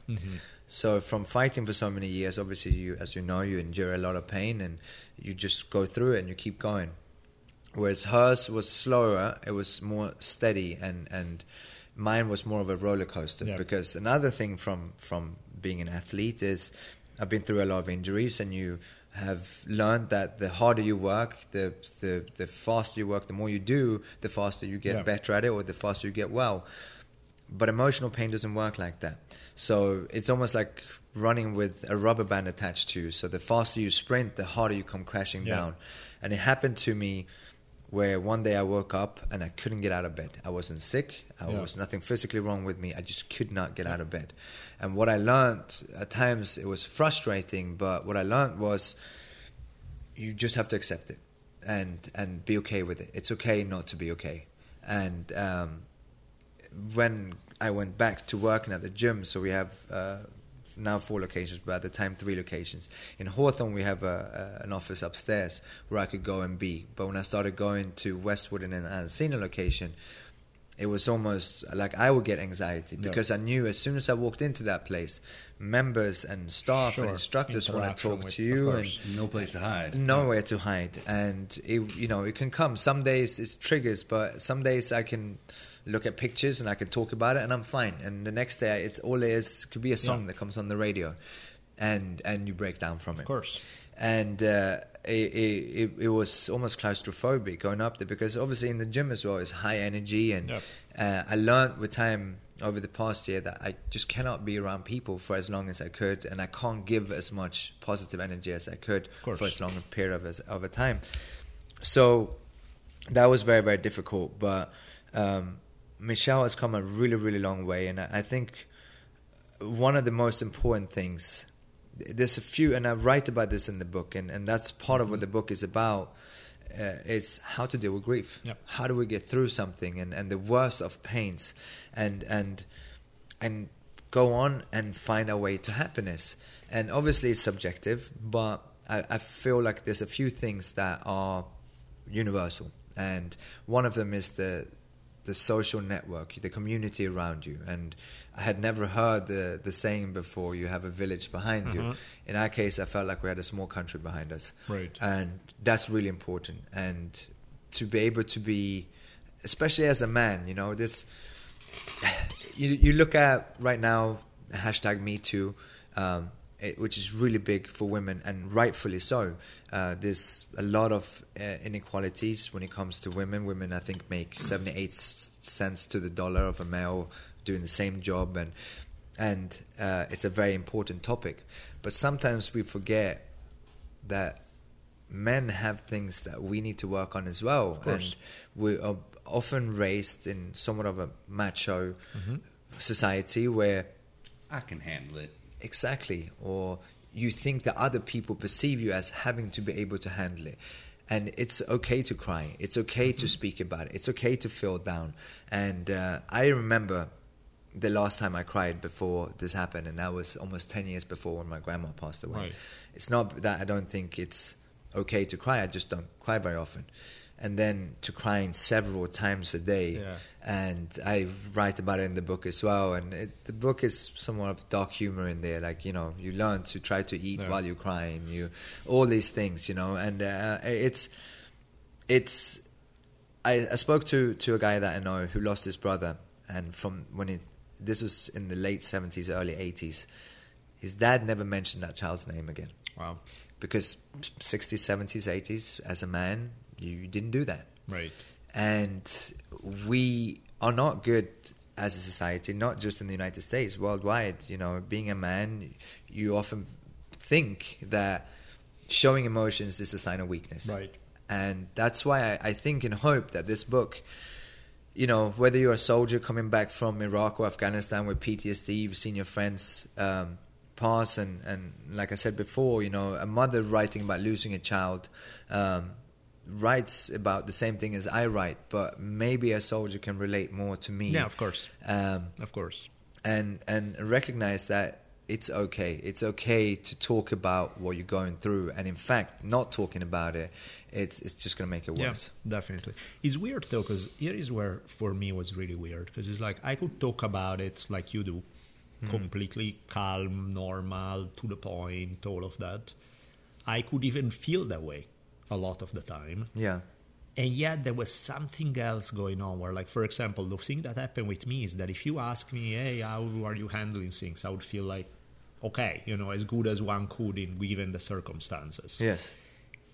So from fighting for so many years, obviously, you, as you know, you endure a lot of pain and you just go through it and you keep going whereas hers was slower it was more steady and and mine was more of a roller coaster Yeah. because another thing from from being an athlete is i've been through a lot of injuries and you have learned that the harder you work the the the faster you work the more you do the faster you get Yeah. better at it or the faster you get well but emotional pain doesn't work like that. So it's almost like running with a rubber band attached to you. So the faster you sprint, the harder you come crashing Yeah. down. And it happened to me where one day I woke up and I couldn't get out of bed. I wasn't sick. I Yeah. was nothing physically wrong with me. I just could not get out of bed. And what I learned at times it was frustrating, but what I learned was you just have to accept it and and be okay with it. It's okay not to be okay. And um, when I went back to working at the gym, so we have uh, now four locations, but at the time three locations. In Hawthorne, we have a, a, an office upstairs where I could go and be. But when I started going to Westwood and an Encino location, it was almost like I would get anxiety Yeah. because I knew as soon as I walked into that place, members and staff and instructors want to talk with- to of you and. No place to hide. nowhere to hide and it you know it can come some days it's triggers but some days i can look at pictures and i can talk about it and i'm fine and the next day it's all it is could be a song Yeah. that comes on the radio and and you break down from it Of course. and uh, it, it, it, was almost claustrophobic going up there because obviously in the gym as well is high energy and Yep. uh, I learned with time over the past year that I just cannot be around people for as long as I could and I can't give as much positive energy as I could for as long a period of, as, of a time so that was very very difficult. But um, Michelle has come a really really long way, and I, I think one of the most important things. There's a few, and I write about this in the book, and, and that's part of what the book is about. Uh, it's how to deal with grief. Yep. How do we get through something, and, and the worst of pains, and and and go on and find our way to happiness. And obviously, it's subjective, but I, I feel like there's a few things that are universal, and one of them is the the social network, the community around you. And had never heard the the saying before: "You have a village behind you." Mhm. In our case, I felt like we had a small country behind us, Right. and that's really important. And to be able to be, especially as a man, you know, this *sighs* you you look at right now hashtag Me Too, um, it, which is really big for women and rightfully so. Uh, there's a lot of uh, inequalities when it comes to women. Women, I think, make 78 cents to the dollar of a male doing the same job, and and uh, it's a very important topic. But sometimes we forget that men have things that we need to work on as well, and we are often raised in somewhat of a macho society where I can handle it. exactly, or you think that other people perceive you as having to be able to handle it. And it's okay to cry. It's okay to speak about it. It's okay to feel down. And uh, I remember the last time I cried before this happened, and that was almost 10 years before when my grandma passed away. Right. It's not that I don't think it's okay to cry, I just don't cry very often. And then to crying several times a day. Yeah. And I write about it in the book as well. And it, the book is somewhat of dark humor in there. Like, you know, you learn to try to eat Yeah. while you're crying, you, all these things, you know. And uh, it's, it's, I, I spoke to, to a guy that I know who lost his brother, and from when it, this was in the late seventies, early eighties, his dad never mentioned that child's name again Wow. because sixties, seventies, eighties, as a man, you didn't do that, Right. and we are not good as a society, not just in the United States, worldwide. You know, being a man, you often think that showing emotions is a sign of weakness, Right. and that's why I, I think and hope that this book, you know, whether you're a soldier coming back from Iraq or Afghanistan with PTSD, you've seen your friends um, pass, and, and like I said before, you know, a mother writing about losing a child um, writes about the same thing as I write, but maybe a soldier can relate more to me. Yeah, of course. Um, Of course. and and recognize that it's okay. It's okay to talk about what you're going through, and in fact, not talking about it, it's it's just gonna make it worse. Yeah, definitely. It's weird though, because here is where for me was really weird. Because it's like I could talk about it like you do, hmm. completely calm, normal, to the point, all of that. I could even feel that way a lot of the time. Yeah, And yet there was something else going on where, like, for example, the thing that happened with me is that if you ask me, hey, how are you handling things? I would feel like, okay, you know, as good as one could in given the circumstances. yes,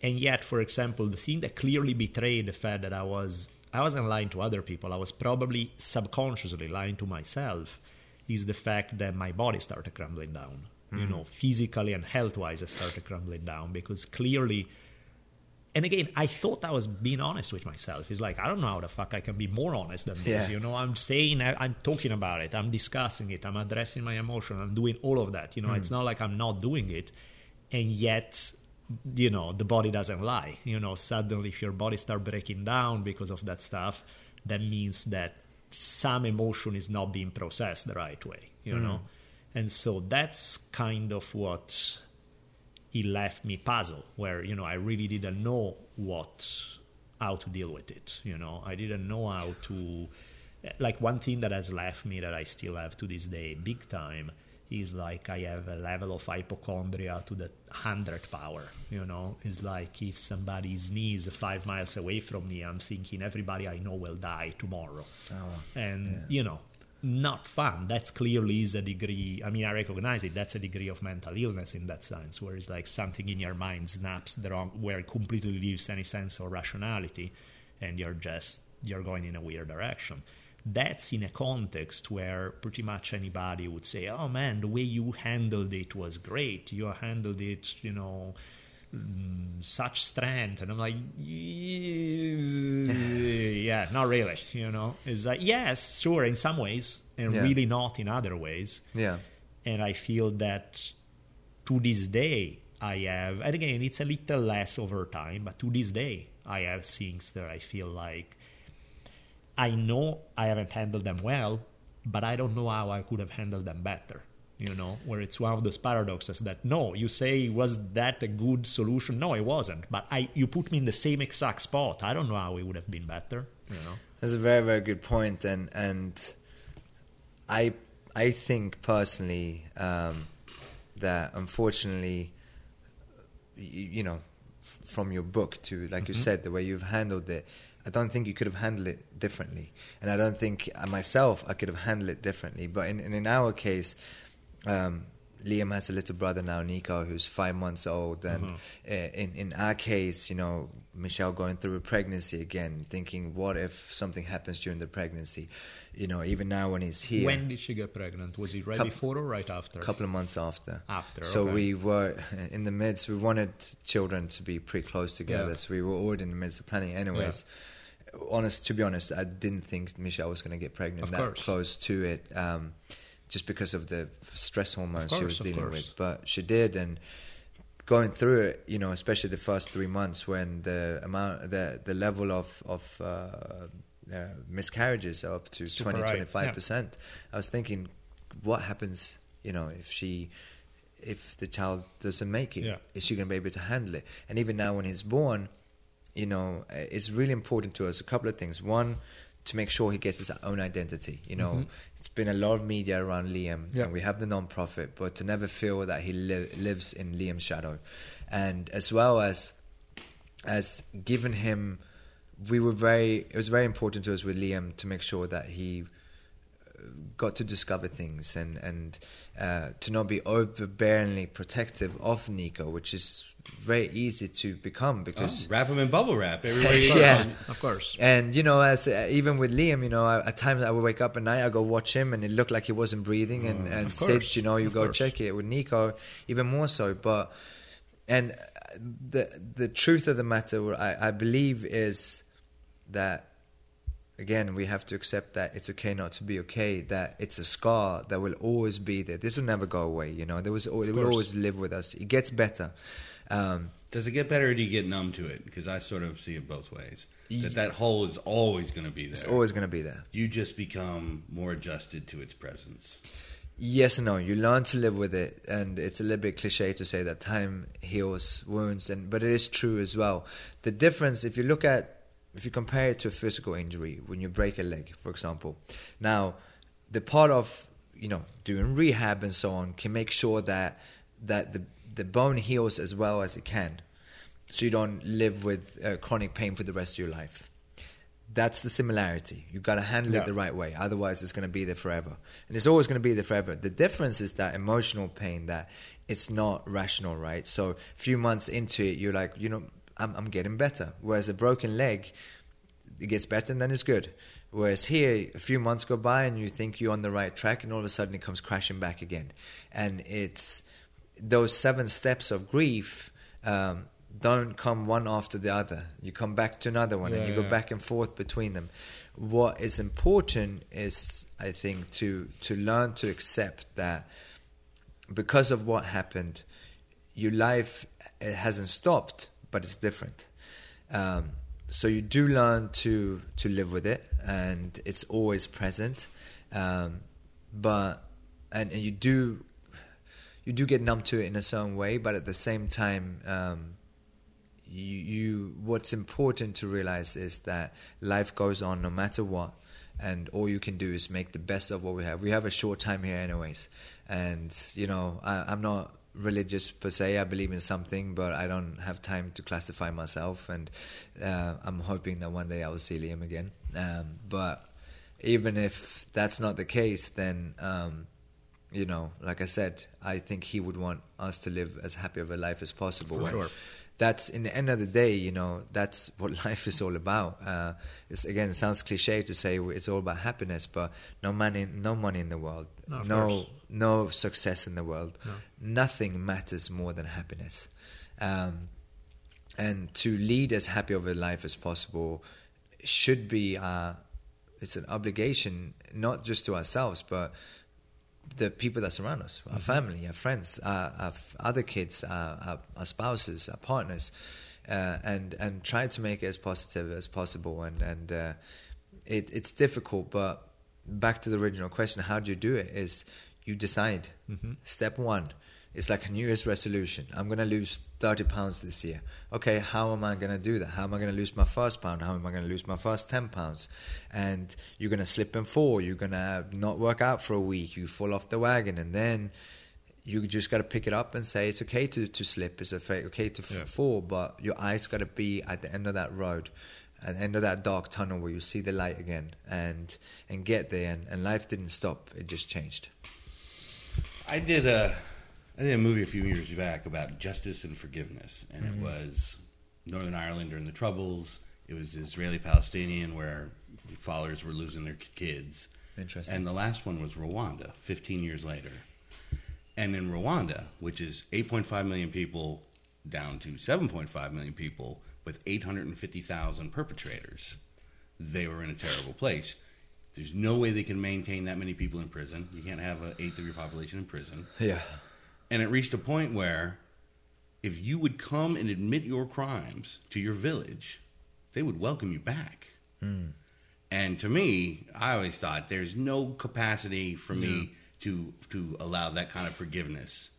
And yet, for example, the thing that clearly betrayed the fact that I was I wasn't lying to other people, I was probably subconsciously lying to myself, is the fact that my body started crumbling down. You hmm. know, physically and health wise, I started crumbling down because clearly. And again, I thought I was being honest with myself. It's like I don't know how the fuck I can be more honest than this. Yeah. You know, I'm saying, I- I'm talking about it, I'm discussing it, I'm addressing my emotion, I'm doing all of that. You know, it's hmm. not like I'm not doing it, and yet, you know, the body doesn't lie. You know, suddenly if your body start breaking down because of that stuff, that means that some emotion is not being processed the right way. You hmm. know, and so that's kind of what it left me puzzled where you know i really didn't know what how to deal with it you know? I didn't know how to like one thing that has left me that i still have to this day big time is like i have a level of hypochondria to the hundred power you know? It's like if somebody sneezes five miles away from me i'm thinking everybody i know will die tomorrow. Oh, and you know not fun. That clearly is a degree i mean i recognize it that's a degree of mental illness in that sense where it's like something in your mind snaps the wrong where it completely leaves any sense of rationality and you're just you're going in a weird direction. That's in a context where pretty much anybody would say oh man the way you handled it was great. You handled it you know mm, such strength, and I'm like, yeah, not really. You know, it's like yes, sure, in some ways, and Yeah. really not in other ways. Yeah. And I feel that to this day, I have, and again, it's a little less over time, but to this day, I have things that I feel like I know I haven't handled them well, but I don't know how I could have handled them better. You know, where it's one of those paradoxes that no, you say was that a good solution? No, it wasn't. But I, you put me in the same exact spot. I don't know how it would have been better. You know, That's a very very good point, and and I I think personally um, that unfortunately, you, you know, f- from your book to like you said, the way you've handled it, I don't think you could have handled it differently, and I don't think uh, myself I could have handled it differently. But in in, in our case. Um, Liam has a little brother now, Nico, who's five months old, and uh, in in our case, you know, Michelle going through a pregnancy again, thinking, what if something happens during the pregnancy? You know, even now when he's here, when did she get pregnant? Was it right Coup- before or right after? a couple of months after. After, So okay. we were in the midst. We wanted children to be pretty close together. Yeah. So we were already in the midst of planning. Anyways, honest to be honest, I didn't think Michelle was going to get pregnant Of that course. close to it, um, just because of the stress hormones she was dealing with. But she did, and going through it, you know, especially the first three months when the amount, the the level of of uh, uh, miscarriages are up to Super 20, high, 25 percent. I was thinking, what happens, you know, if she, if the child doesn't make it, Yeah. is she going to be able to handle it? And even now, when he's born, you know, it's really important to us. A couple of things. One, to make sure he gets his own identity. You know, Mhm. it's been a lot of media around Liam, Yeah. and we have the non-profit, but to never feel that he li- lives in Liam's shadow, and as well as as given him, we were very. It was very important to us with Liam to make sure that he uh, got to discover things and and uh, to not be overbearingly protective of Nico, which is very easy to become Oh, because wrap them in bubble wrap *laughs* everywhere you Yeah. go. Of course. and you know, as uh, even with Liam, you know, I, at times I would wake up at night, I go watch him, and it looked like he wasn't breathing. And and Of Sid, you know, you of go course. check it with Nico, even more so. But and uh, the the truth of the matter, I, I believe, is that again we have to accept that it's okay not to be okay. That it's a scar that will always be there. This will never go away. You know, there was al- it will always live with us. It gets better. Um, Does it get better or do you get numb to it? Because I sort of see it both ways. That that hole is always going to be there. it's always going to be there. you just become more adjusted to its presence. Yes and no. You learn to live with it, and it's a little bit cliche to say that time heals wounds, and but it is true as well. The difference, if you look at, if you compare it to a physical injury, when you break a leg, for example, now the part of you know doing rehab and so on can make sure that that the the bone heals as well as it can, so you don't live with uh, chronic pain for the rest of your life. That's the similarity. You've got to handle Yeah. it the right way. Otherwise, it's going to be there forever. And it's always going to be there forever. The difference is that emotional pain, that it's not rational, right? So, a few months into it, you're like, you know, I'm, I'm getting better. Whereas a broken leg, it gets better and then it's good. Whereas here, a few months go by and you think you're on the right track, and all of a sudden it comes crashing back again. And it's those seven steps of grief um, don't come one after the other. You come back to another one, and Yeah, you go back and forth between them. What is important is, I think, to to learn to accept that because of what happened, your life it hasn't stopped, but it's different. Um, so you do learn to to live with it, and it's always present. Um, but and, and you do you do get numb to it in a certain way, but at the same time, um, you, you what's important to realize is that life goes on no matter what, and all you can do is make the best of what we have. We have a short time here, anyways, and you know I, I'm not religious per se. I believe in something, but I don't have time to classify myself, and uh, I'm hoping that one day I will see Liam again. Um, but even if that's not the case, then um, you know, like I said, I think he would want us to live as happy of a life as possible. For sure. That's in the end of the day, you know, that's *laughs* what life is all about. Uh, it's, again, it sounds cliche to say it's all about happiness, but no money, no money in the world, No, no, no success in the world, No. nothing matters more than happiness. Um, and to lead as happy of a life as possible should be uh, it's an obligation not just to ourselves but the people that surround us our family our friends our, our f- other kids our, our, our spouses our partners uh, and and try to make it as positive as possible. And and uh, it, it's difficult but back to the original question how do you do it is you decide. Step one it's like a New Year's resolution. I'm going to lose 30 pounds this year. Okay, how am I going to do that? How am I going to lose my first pound? How am I going to lose my first 10 pounds? And you're going to slip and fall. You're going to not work out for a week. You fall off the wagon. And then you just got to pick it up and say it's okay to, to slip. It's okay to Yeah. fall. But your eyes got to be at the end of that road. At the end of that dark tunnel where you see the light again and and get there and, and life didn't stop it just changed I did a I did a movie a few years back about justice and forgiveness, and Mm-hmm. it was Northern Ireland during the Troubles. It was Israeli Palestinian where fathers were losing their kids. Interesting. And the last one was Rwanda, 15 years later. And in Rwanda, which is 8.5 million people down to 7.5 million people with 850,000 perpetrators, they were in a terrible place. There's no way they can maintain that many people in prison. You can't have an eighth of your population in prison. *laughs* yeah And it reached a point where if you would come and admit your crimes to your village, they would welcome you back. Hmm. And to me, I always thought there's no capacity for me to to allow that kind of forgiveness.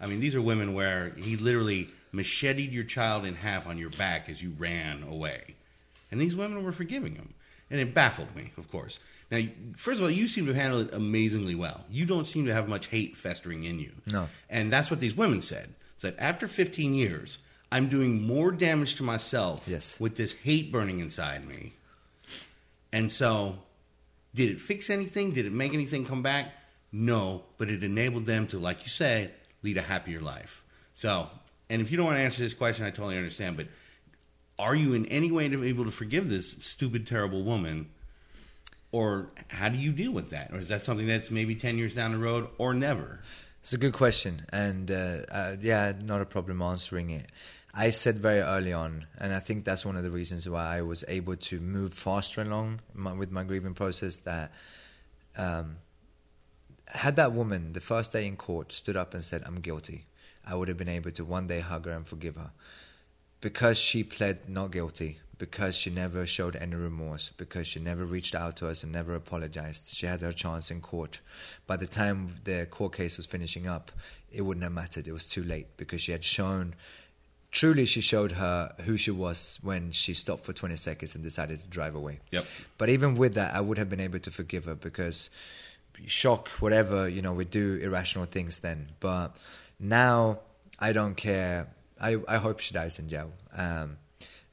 I mean, these are women where he literally macheted your child in half on your back as you ran away. And these women were forgiving him. And it baffled me, of course. Now, first of all, you seem to handle it amazingly well. You don't seem to have much hate festering in you. No. And that's what these women said. Said, after 15 years, I'm doing more damage to myself Yes. with this hate burning inside me. And so, did it fix anything? Did it make anything come back? No, but it enabled them to, like you say, lead a happier life. So, and if you don't want to answer this question, I totally understand. But are you in any way able to forgive this stupid, terrible woman? Or how do you deal with that? Or is that something that's maybe 10 years down the road or never? It's a good question, and uh, uh, yeah, not a problem answering it. I said very early on, and I think that's one of the reasons why I was able to move faster along my, with my grieving process. That um, had that woman the first day in court stood up and said, "I'm guilty," I would have been able to one day hug her and forgive her because she pled not guilty, because she never showed any remorse, because she never reached out to us and never apologized. She had her chance in court. By the time the court case was finishing up, it wouldn't have mattered. It was too late because she had shown. Truly, she showed her who she was when she stopped for 20 seconds and decided to drive away. Yep. But even with that, I would have been able to forgive her because shock, whatever, you know, we do irrational things then. But now I don't care. I, I hope she dies in jail. Um,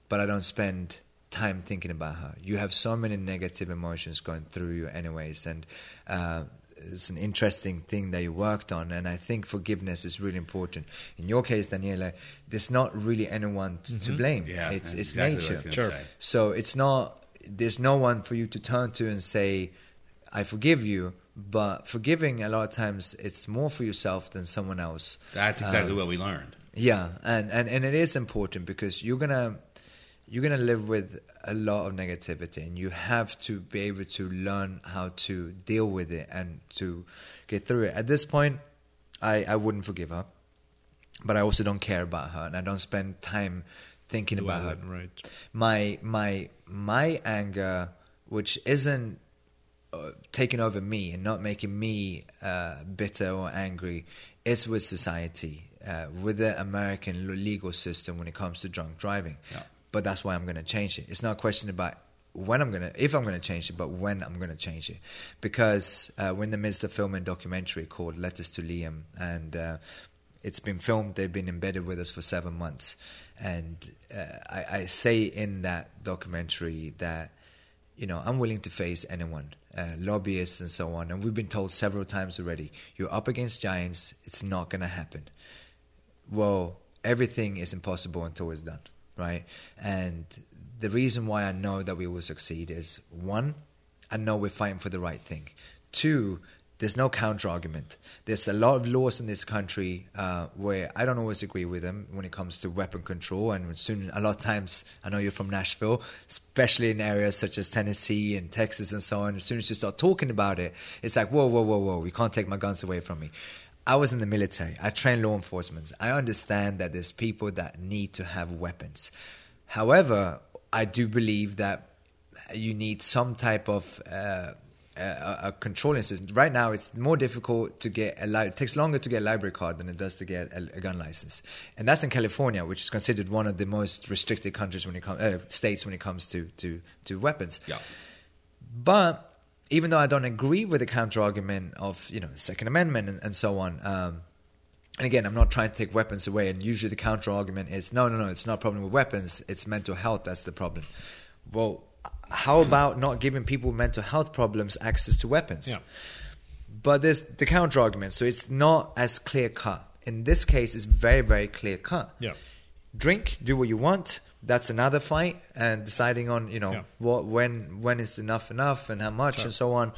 but I don't spend time thinking about her. You have so many negative emotions going through you, anyways. And uh, it's an interesting thing that you worked on. And I think forgiveness is really important. In your case, Daniele, there's not really anyone t- to blame. Yeah, it's, it's exactly nature. Sure. So it's not, there's no one for you to turn to and say, I forgive you. But forgiving, a lot of times, it's more for yourself than someone else. That's exactly Um, what we learned. Yeah, and, and, and it is important because you're gonna you're gonna live with a lot of negativity, and you have to be able to learn how to deal with it and to get through it. At this point, I I wouldn't forgive her, but I also don't care about her, and I don't spend time thinking about her right. my my my anger, which isn't uh, taking over me and not making me uh, bitter or angry, is with society, uh, with the American legal system when it comes to drunk driving. Yeah. But that's why I'm going to change it. It's not a question about when I'm gonna, if I'm gonna change it, but when I'm gonna change it, because uh, we're in the midst of filming a documentary called "Letters to Liam," and uh, it's been filmed. They've been embedded with us for seven months, and uh, I, I say in that documentary that you know I'm willing to face anyone, uh, lobbyists and so on. And we've been told several times already, you're up against giants. It's not gonna happen. Well, everything is impossible until it's done, right? And the reason why I know that we will succeed is one, I know we're fighting for the right thing. Two, there's no counter argument. There's a lot of laws in this country uh, where I don't always agree with them when it comes to weapon control. And soon, a lot of times, I know you're from Nashville, especially in areas such as Tennessee and Texas and so on. As soon as you start talking about it, it's like, whoa, whoa, whoa, whoa, you can't take my guns away from me. I was in the military. I trained law enforcement. I understand that there's people that need to have weapons. However, I do believe that you need some type of uh, a, a controlling system. Right now, it's more difficult to get a li- it takes longer to get a library card than it does to get a, a gun license, and that's in California, which is considered one of the most restricted countries when it comes uh, states when it comes to to to weapons. Yeah. But even though I don't agree with the counter argument of you know Second Amendment and, and so on. Um, and again, I'm not trying to take weapons away. And usually, the counter argument is, no, no, no, it's not a problem with weapons. It's mental health that's the problem. Well, how about not giving people with mental health problems access to weapons? Yeah. But there's the counter argument, so it's not as clear cut. In this case, it's very, very clear cut. Yeah. Drink, do what you want. That's another fight, and deciding on you know Yeah. what when when is enough enough and how much Sure. and so on.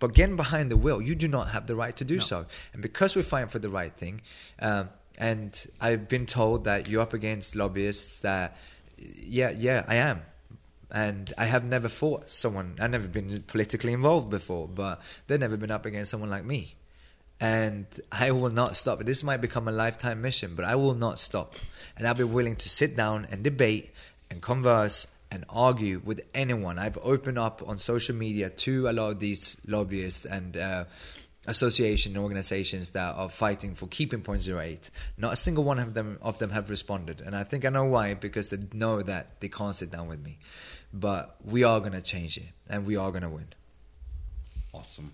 But getting behind the wheel, you do not have the right to do No. so. And because we're fighting for the right thing, um, and I've been told that you're up against lobbyists that, yeah, yeah, I am. And I have never fought someone, I've never been politically involved before, but they've never been up against someone like me. And I will not stop. This might become a lifetime mission, but I will not stop. And I'll be willing to sit down and debate and converse and argue with anyone. I've opened up on social media to a lot of these lobbyists and uh, association organizations that are fighting for keeping point zero eight. Not a single one of them of them have responded, and I think I know why because they know that they can't sit down with me. But we are going to change it, and we are going to win. Awesome.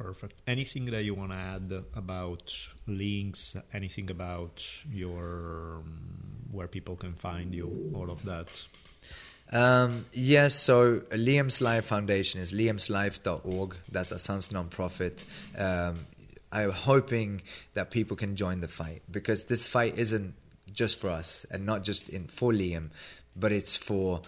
Perfect. Anything that you want to add about links? Anything about your um, where people can find you? All of that. Um, yes, so Liam's Life Foundation is liamslife.org. That's our son's nonprofit. Um, I'm hoping that people can join the fight because this fight isn't just for us and not just in for Liam, but it's for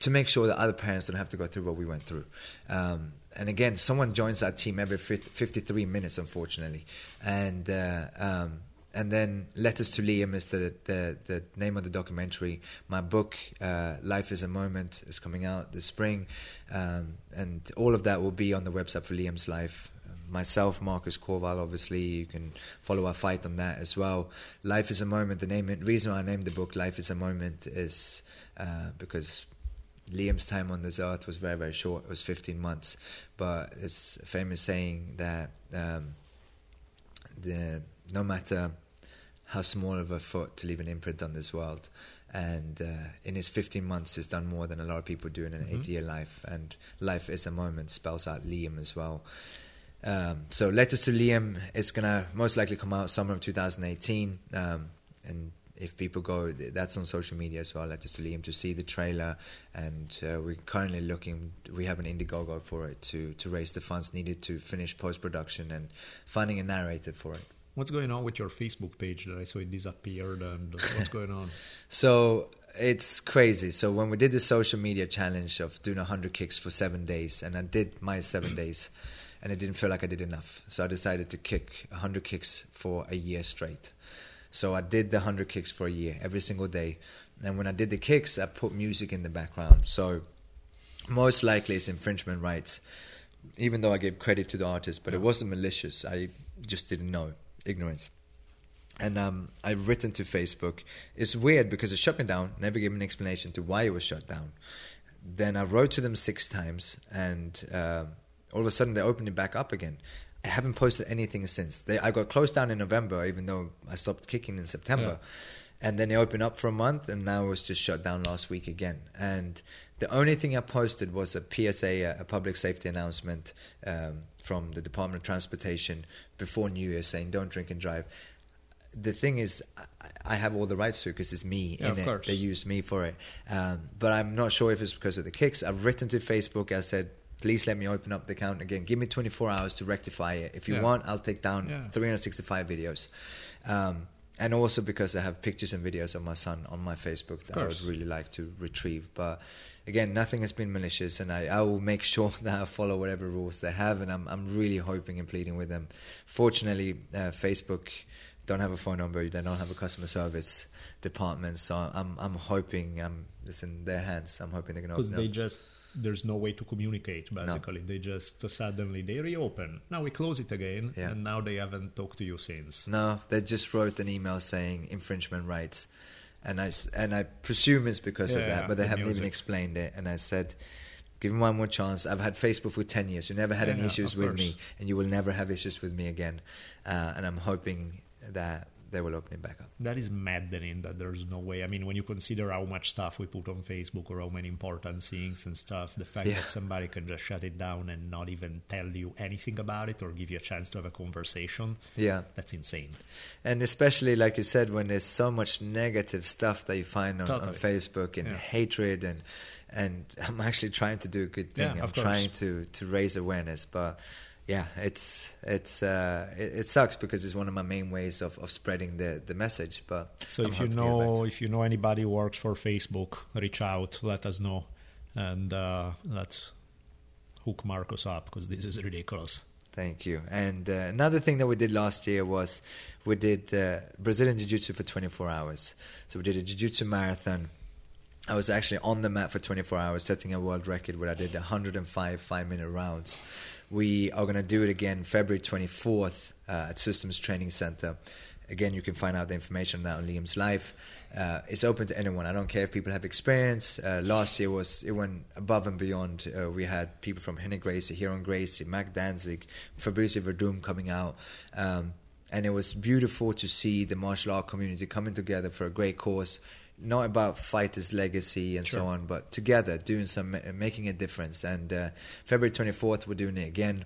to make sure that other parents don't have to go through what we went through. Um, and again, someone joins our team every 50, 53 minutes, unfortunately, and uh, um, and then Letters to Liam is the, the, the name of the documentary. My book, uh, Life is a Moment, is coming out this spring. Um, and all of that will be on the website for Liam's Life. Myself, Marcus Kowal, obviously, you can follow our fight on that as well. Life is a Moment, the name, reason I named the book Life is a Moment is uh, because Liam's time on this earth was very, very short. It was 15 months. But it's a famous saying that um, the, no matter how small of a foot to leave an imprint on this world. And uh, in his 15 months, he's done more than a lot of people do in an eight year life. And life is a moment spells out Liam as well. Um, so, Letters to Liam is going to most likely come out summer of 2018. Um, and if people go, that's on social media as well, to Liam, to see the trailer. And uh, we're currently looking, we have an Indiegogo for it to, to raise the funds needed to finish post production and finding a narrator for it. What's going on with your Facebook page that I saw it disappeared? And what's going on? *laughs* So it's crazy. So when we did the social media challenge of doing 100 kicks for seven days, and I did my seven *coughs* days, and it didn't feel like I did enough. So I decided to kick 100 kicks for a year straight. So I did the 100 kicks for a year, every single day. And when I did the kicks, I put music in the background. So most likely it's infringement rights, even though I gave credit to the artist, but it wasn't malicious. I just didn't know. Ignorance and um, I've written to Facebook. It's weird because it shut me down. Never gave me an explanation to why it was shut down. Then I wrote to them six times, and uh, all of a sudden they opened it back up again. I haven't posted anything since. They, I got closed down in November, even though I stopped kicking in September. And then they opened up for a month, and now it was just shut down last week again. And the only thing I posted was a PSA, a, a public safety announcement um, from the Department of Transportation before New Year saying don't drink and drive the thing is, I- have all the rights to it because it's me Yeah, in of it. course. They use me for it. Um, but I'm not sure if it's because of the kicks. I've written to Facebook. I said, please let me open up the account again. Give me 24 hours to rectify it. If you Yeah. want, I'll take down Yeah. 365 videos. Um, and also because I have pictures and videos of my son on my Facebook that I would really like to retrieve. But again, nothing has been malicious, and I, I will make *laughs* sure that I follow whatever rules they have, and I'm I'm really hoping and pleading with them. Fortunately, uh, Facebook don't have a phone number, they don't have a customer service department, so I'm I'm hoping I'm it's in their hands. I'm hoping they're gonna because open they up. just there's no way to communicate basically they just suddenly they reopen now we close it again Yeah. and now they haven't talked to you since No, they just wrote an email saying infringement rights, and I and I presume it's because of that, but they the haven't even explained it. And I said, give me one more chance. I've had Facebook for ten years. You never had Yeah, any yeah, issues with course. me, and you will never have issues with me again. Uh, and I'm hoping that they will open it back up. that is maddening that there's no way i mean when you consider how much stuff we put on facebook or how many important things and stuff the fact Yeah. that somebody can just shut it down and not even tell you anything about it or give you a chance to have a conversation Yeah. that's insane And especially, like you said, when there's so much negative stuff that you find on, on Facebook and Yeah. hatred, and and *laughs* I'm actually trying to do a good thing. Yeah, I'm course. trying to to raise awareness, but yeah, it's it's uh, it, it sucks because it's one of my main ways of, of spreading the, the message. But So I'm if you hoping to get back. know if you know anybody who works for Facebook, reach out, let us know, and uh, let's hook Marcus up because this is ridiculous. Thank you. And uh, another thing that we did last year was we did uh, Brazilian Jiu Jitsu for 24 hours. So we did a Jiu Jitsu marathon. I was actually on the mat for 24 hours, setting a world record where I did 105 five minute rounds. We are going to do it again February 24th uh, at Systems Training Center. Again, you can find out the information on that on Liam's life. Uh, it's open to anyone. I don't care if people have experience. Uh, last year was it went above and beyond. Uh, we had people from Rener Gracie, Ryron Gracie, Mac Danzig, Fabricio Werdum coming out. Um, and it was beautiful to see the martial art community coming together for a great cause not about fighters legacy and so on but together doing some making a difference and uh, february 24th we're doing it again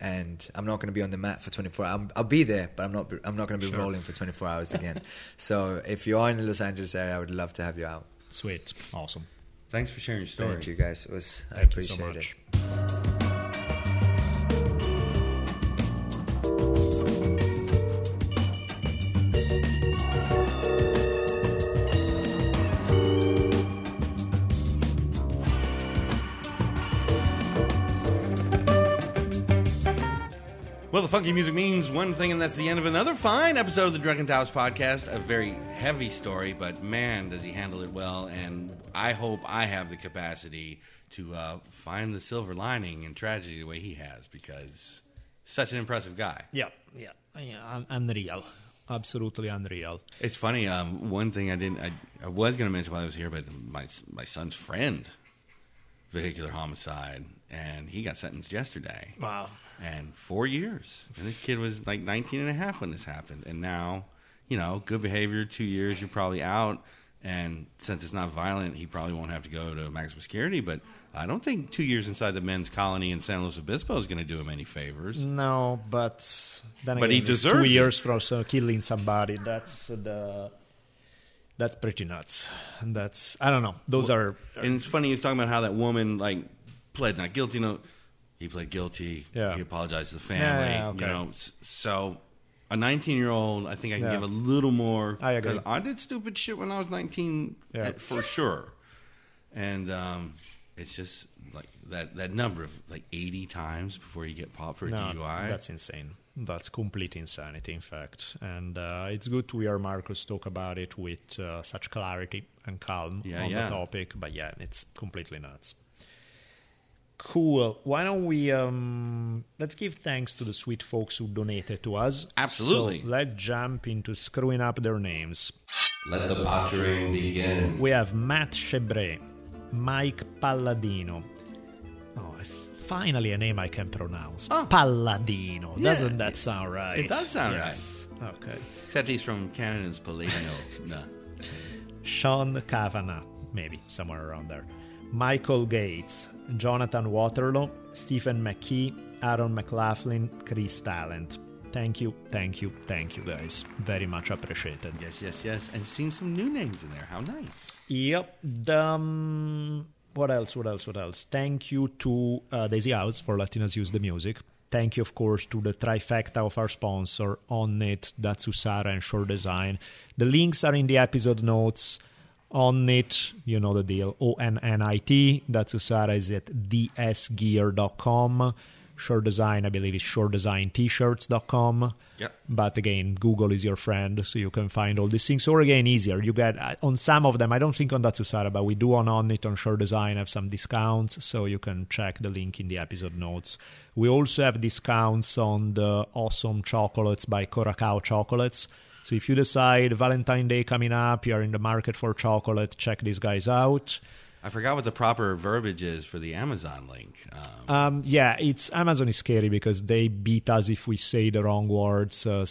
and i'm not going to be on the mat for 24 hours i'll be there but i'm not i'm not going to be Sure. rolling for 24 hours again *laughs* so if you are in the los angeles area i would love to have you out Sweet, awesome. Thanks for sharing your story. thank you guys it was i Thank you so appreciate much. it Well, the funky music means one thing, and that's the end of another fine episode of the Drunken Taoist podcast. A very heavy story, but man, does he handle it well. And I hope I have the capacity to uh, find the silver lining in tragedy the way he has, because such an impressive guy. Yeah, yeah, yeah un- unreal, absolutely unreal. It's funny. Um, one thing I didn't, I, I was going to mention while I was here, but my my son's friend, vehicular homicide, and he got sentenced yesterday. Wow. And four years. And this kid was like 19 and a half when this happened. And now, you know, good behavior, two years, you're probably out. And since it's not violent, he probably won't have to go to maximum security. But I don't think two years inside the men's colony in San Luis Obispo is going to do him any favors. No, but then But he again, it's deserves two it. years for so killing somebody. That's the that's pretty nuts. And that's I don't know. Those are And it's funny, he's talking about how that woman, like, pled not guilty. You know, he pled guilty. Yeah. He apologized to the family. Yeah, okay. You know, so a 19 year old, I think I can Yeah. give a little more. I agree. 'cause I did stupid shit when I was 19, Yeah. uh, for sure. And um, it's just like that, that number of like 80 times before you get popped for a no, DUI. that's insane. That's complete insanity, in fact. And uh, it's good to hear Marcus talk about it with uh, such clarity and calm Yeah, on the topic. But yeah, it's completely nuts. Cool. Why don't we um, let's give thanks to the sweet folks who donated to us. Absolutely. So let's jump into screwing up their names. Let the pottering begin. We have Matt Chebre, Mike Palladino. Oh, finally a name I can pronounce. Oh. Palladino. Yeah, Doesn't that sound right? it does sound yes. right. Okay. Except he's from Canada's Palladino. *laughs* no. Sean Kavanagh, maybe somewhere around there. Michael Gates, Jonathan Waterloo, Stephen McKee, Aaron McLaughlin, Chris Talent. Thank you, thank you, thank you, guys. Very much appreciated. Yes, yes, yes. And seeing some new names in there. How nice. Yep. The, um, what else? What else? What else? Thank you to uh, Daisy House for letting us use the music. thank you, of course, to the trifecta of our sponsor, Onnit, Datsusara, and Shore Design. The links are in the episode notes. Onnit, you know the deal. O N N I T. Datsusara is at dsgear.com. Shore Design, I believe, is shoredesignt-shirts.com. Yep. But again, Google is your friend, so you can find all these things. Or again, easier. You get uh, on some of them. I don't think on that Datsusara, but we do on Onnit on Shore Design have some discounts, so you can check the link in the episode notes. We also have discounts on the awesome chocolates by Coracao Chocolates. So if you decide Valentine Day coming up, you're in the market for chocolate, check these guys out. I forgot what the proper verbiage is for the Amazon link. Um, Um, yeah, it's Amazon is scary because they beat us if we say the wrong words. Uh,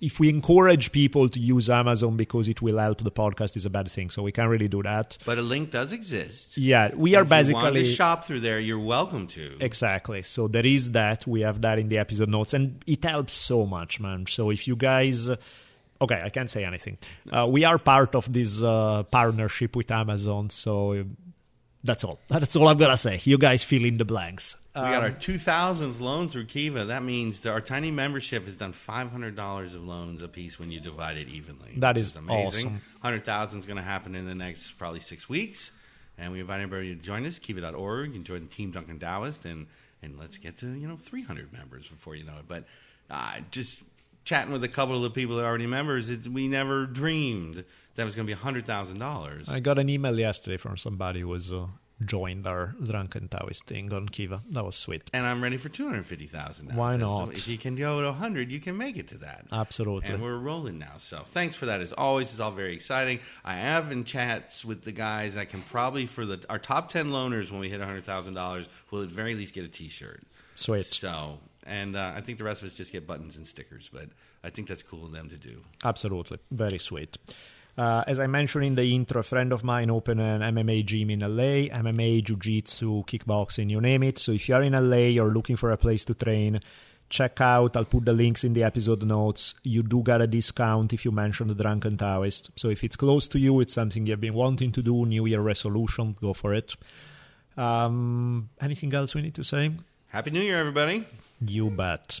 if we encourage people to use Amazon because it will help the podcast, is a bad thing. So we can't really do that. but a link does exist. Yeah, we are If you want basically to shop through there. You're welcome to. Exactly. So there is that. We have that in the episode notes, and it helps so much, man. So if you guys. Okay, I can't say anything. Uh, we are part of this uh, partnership with Amazon, so that's all. *laughs* That's all I'm gonna say. You guys fill in the blanks. we Um, got our 2000th loan through Kiva. That means our tiny membership has done $500 of loans apiece when you divide it evenly. That is, is amazing. awesome. 100,000 is going to happen in the next probably six weeks. And we invite everybody to join us, kiva.org, and join the Team Drunken Taoist, and, and let's get to, you know, 300 members before you know it. But uh, just chatting with a couple of the people that are already members, it, we never dreamed that was going to be $100,000. I got an email yesterday from somebody who was uh, joined our drunken Taoist thing on Kiva. That was sweet. and I'm ready for 250000 now. Why not? If you can go to 100, you can make it to that. Absolutely. And we're rolling now. So thanks for that. As always, it's all very exciting. I have in chats with the guys. I can probably, for the our top 10 loaners when we hit $100,000, will at very least get a t shirt. Sweet. So, and uh, I think the rest of us just get buttons and stickers, but I think that's cool of them to do. Absolutely. Very sweet. Uh, as I mentioned in the intro, a friend of mine opened an MMA gym in LA, MMA, Jiu Jitsu, kickboxing, you name it. So if you are in LA or looking for a place to train, check out. I'll put the links in the episode notes. You do get a discount if you mention the Drunken Taoist. So if it's close to you, it's something you've been wanting to do, New Year resolution, go for it. Um, anything else we need to say? Happy New Year, everybody. You bet.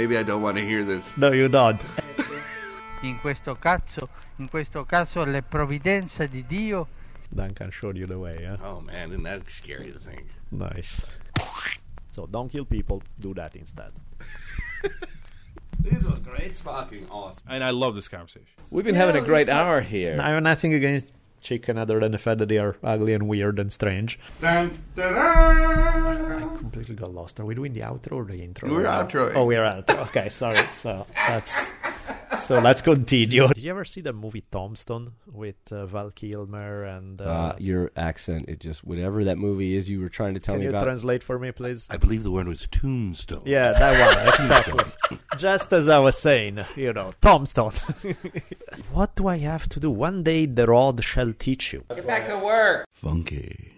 Maybe I don't want to hear this. No, you don't. In questo caso, in questo caso le provvidenze di Dio Duncan showed you the way, yeah? Oh, man, isn't that scary to think? Nice. So don't kill people, do that instead. *laughs* This was great. It's fucking awesome. And I love this conversation. We've been having a great hour here. I have nothing against chicken other than the fact that they are ugly and weird and strange. Dun, dun, I completely got lost. Are we doing the outro or the intro? We're outroing. Oh, we're outro. Okay, sorry. So that's so let's continue. *laughs* Did you ever see the movie Tombstone with uh, Val Kilmer and? Uh, Uh, your accent, it just whatever that movie is you were trying to tell me? can me you about. translate for me, please? I believe the word was tombstone. Yeah, that one *laughs* exactly. Just as I was saying, you know, Tombstone. *laughs* what do I have to do? One day the rod shall teach you. Get back to work. Funky.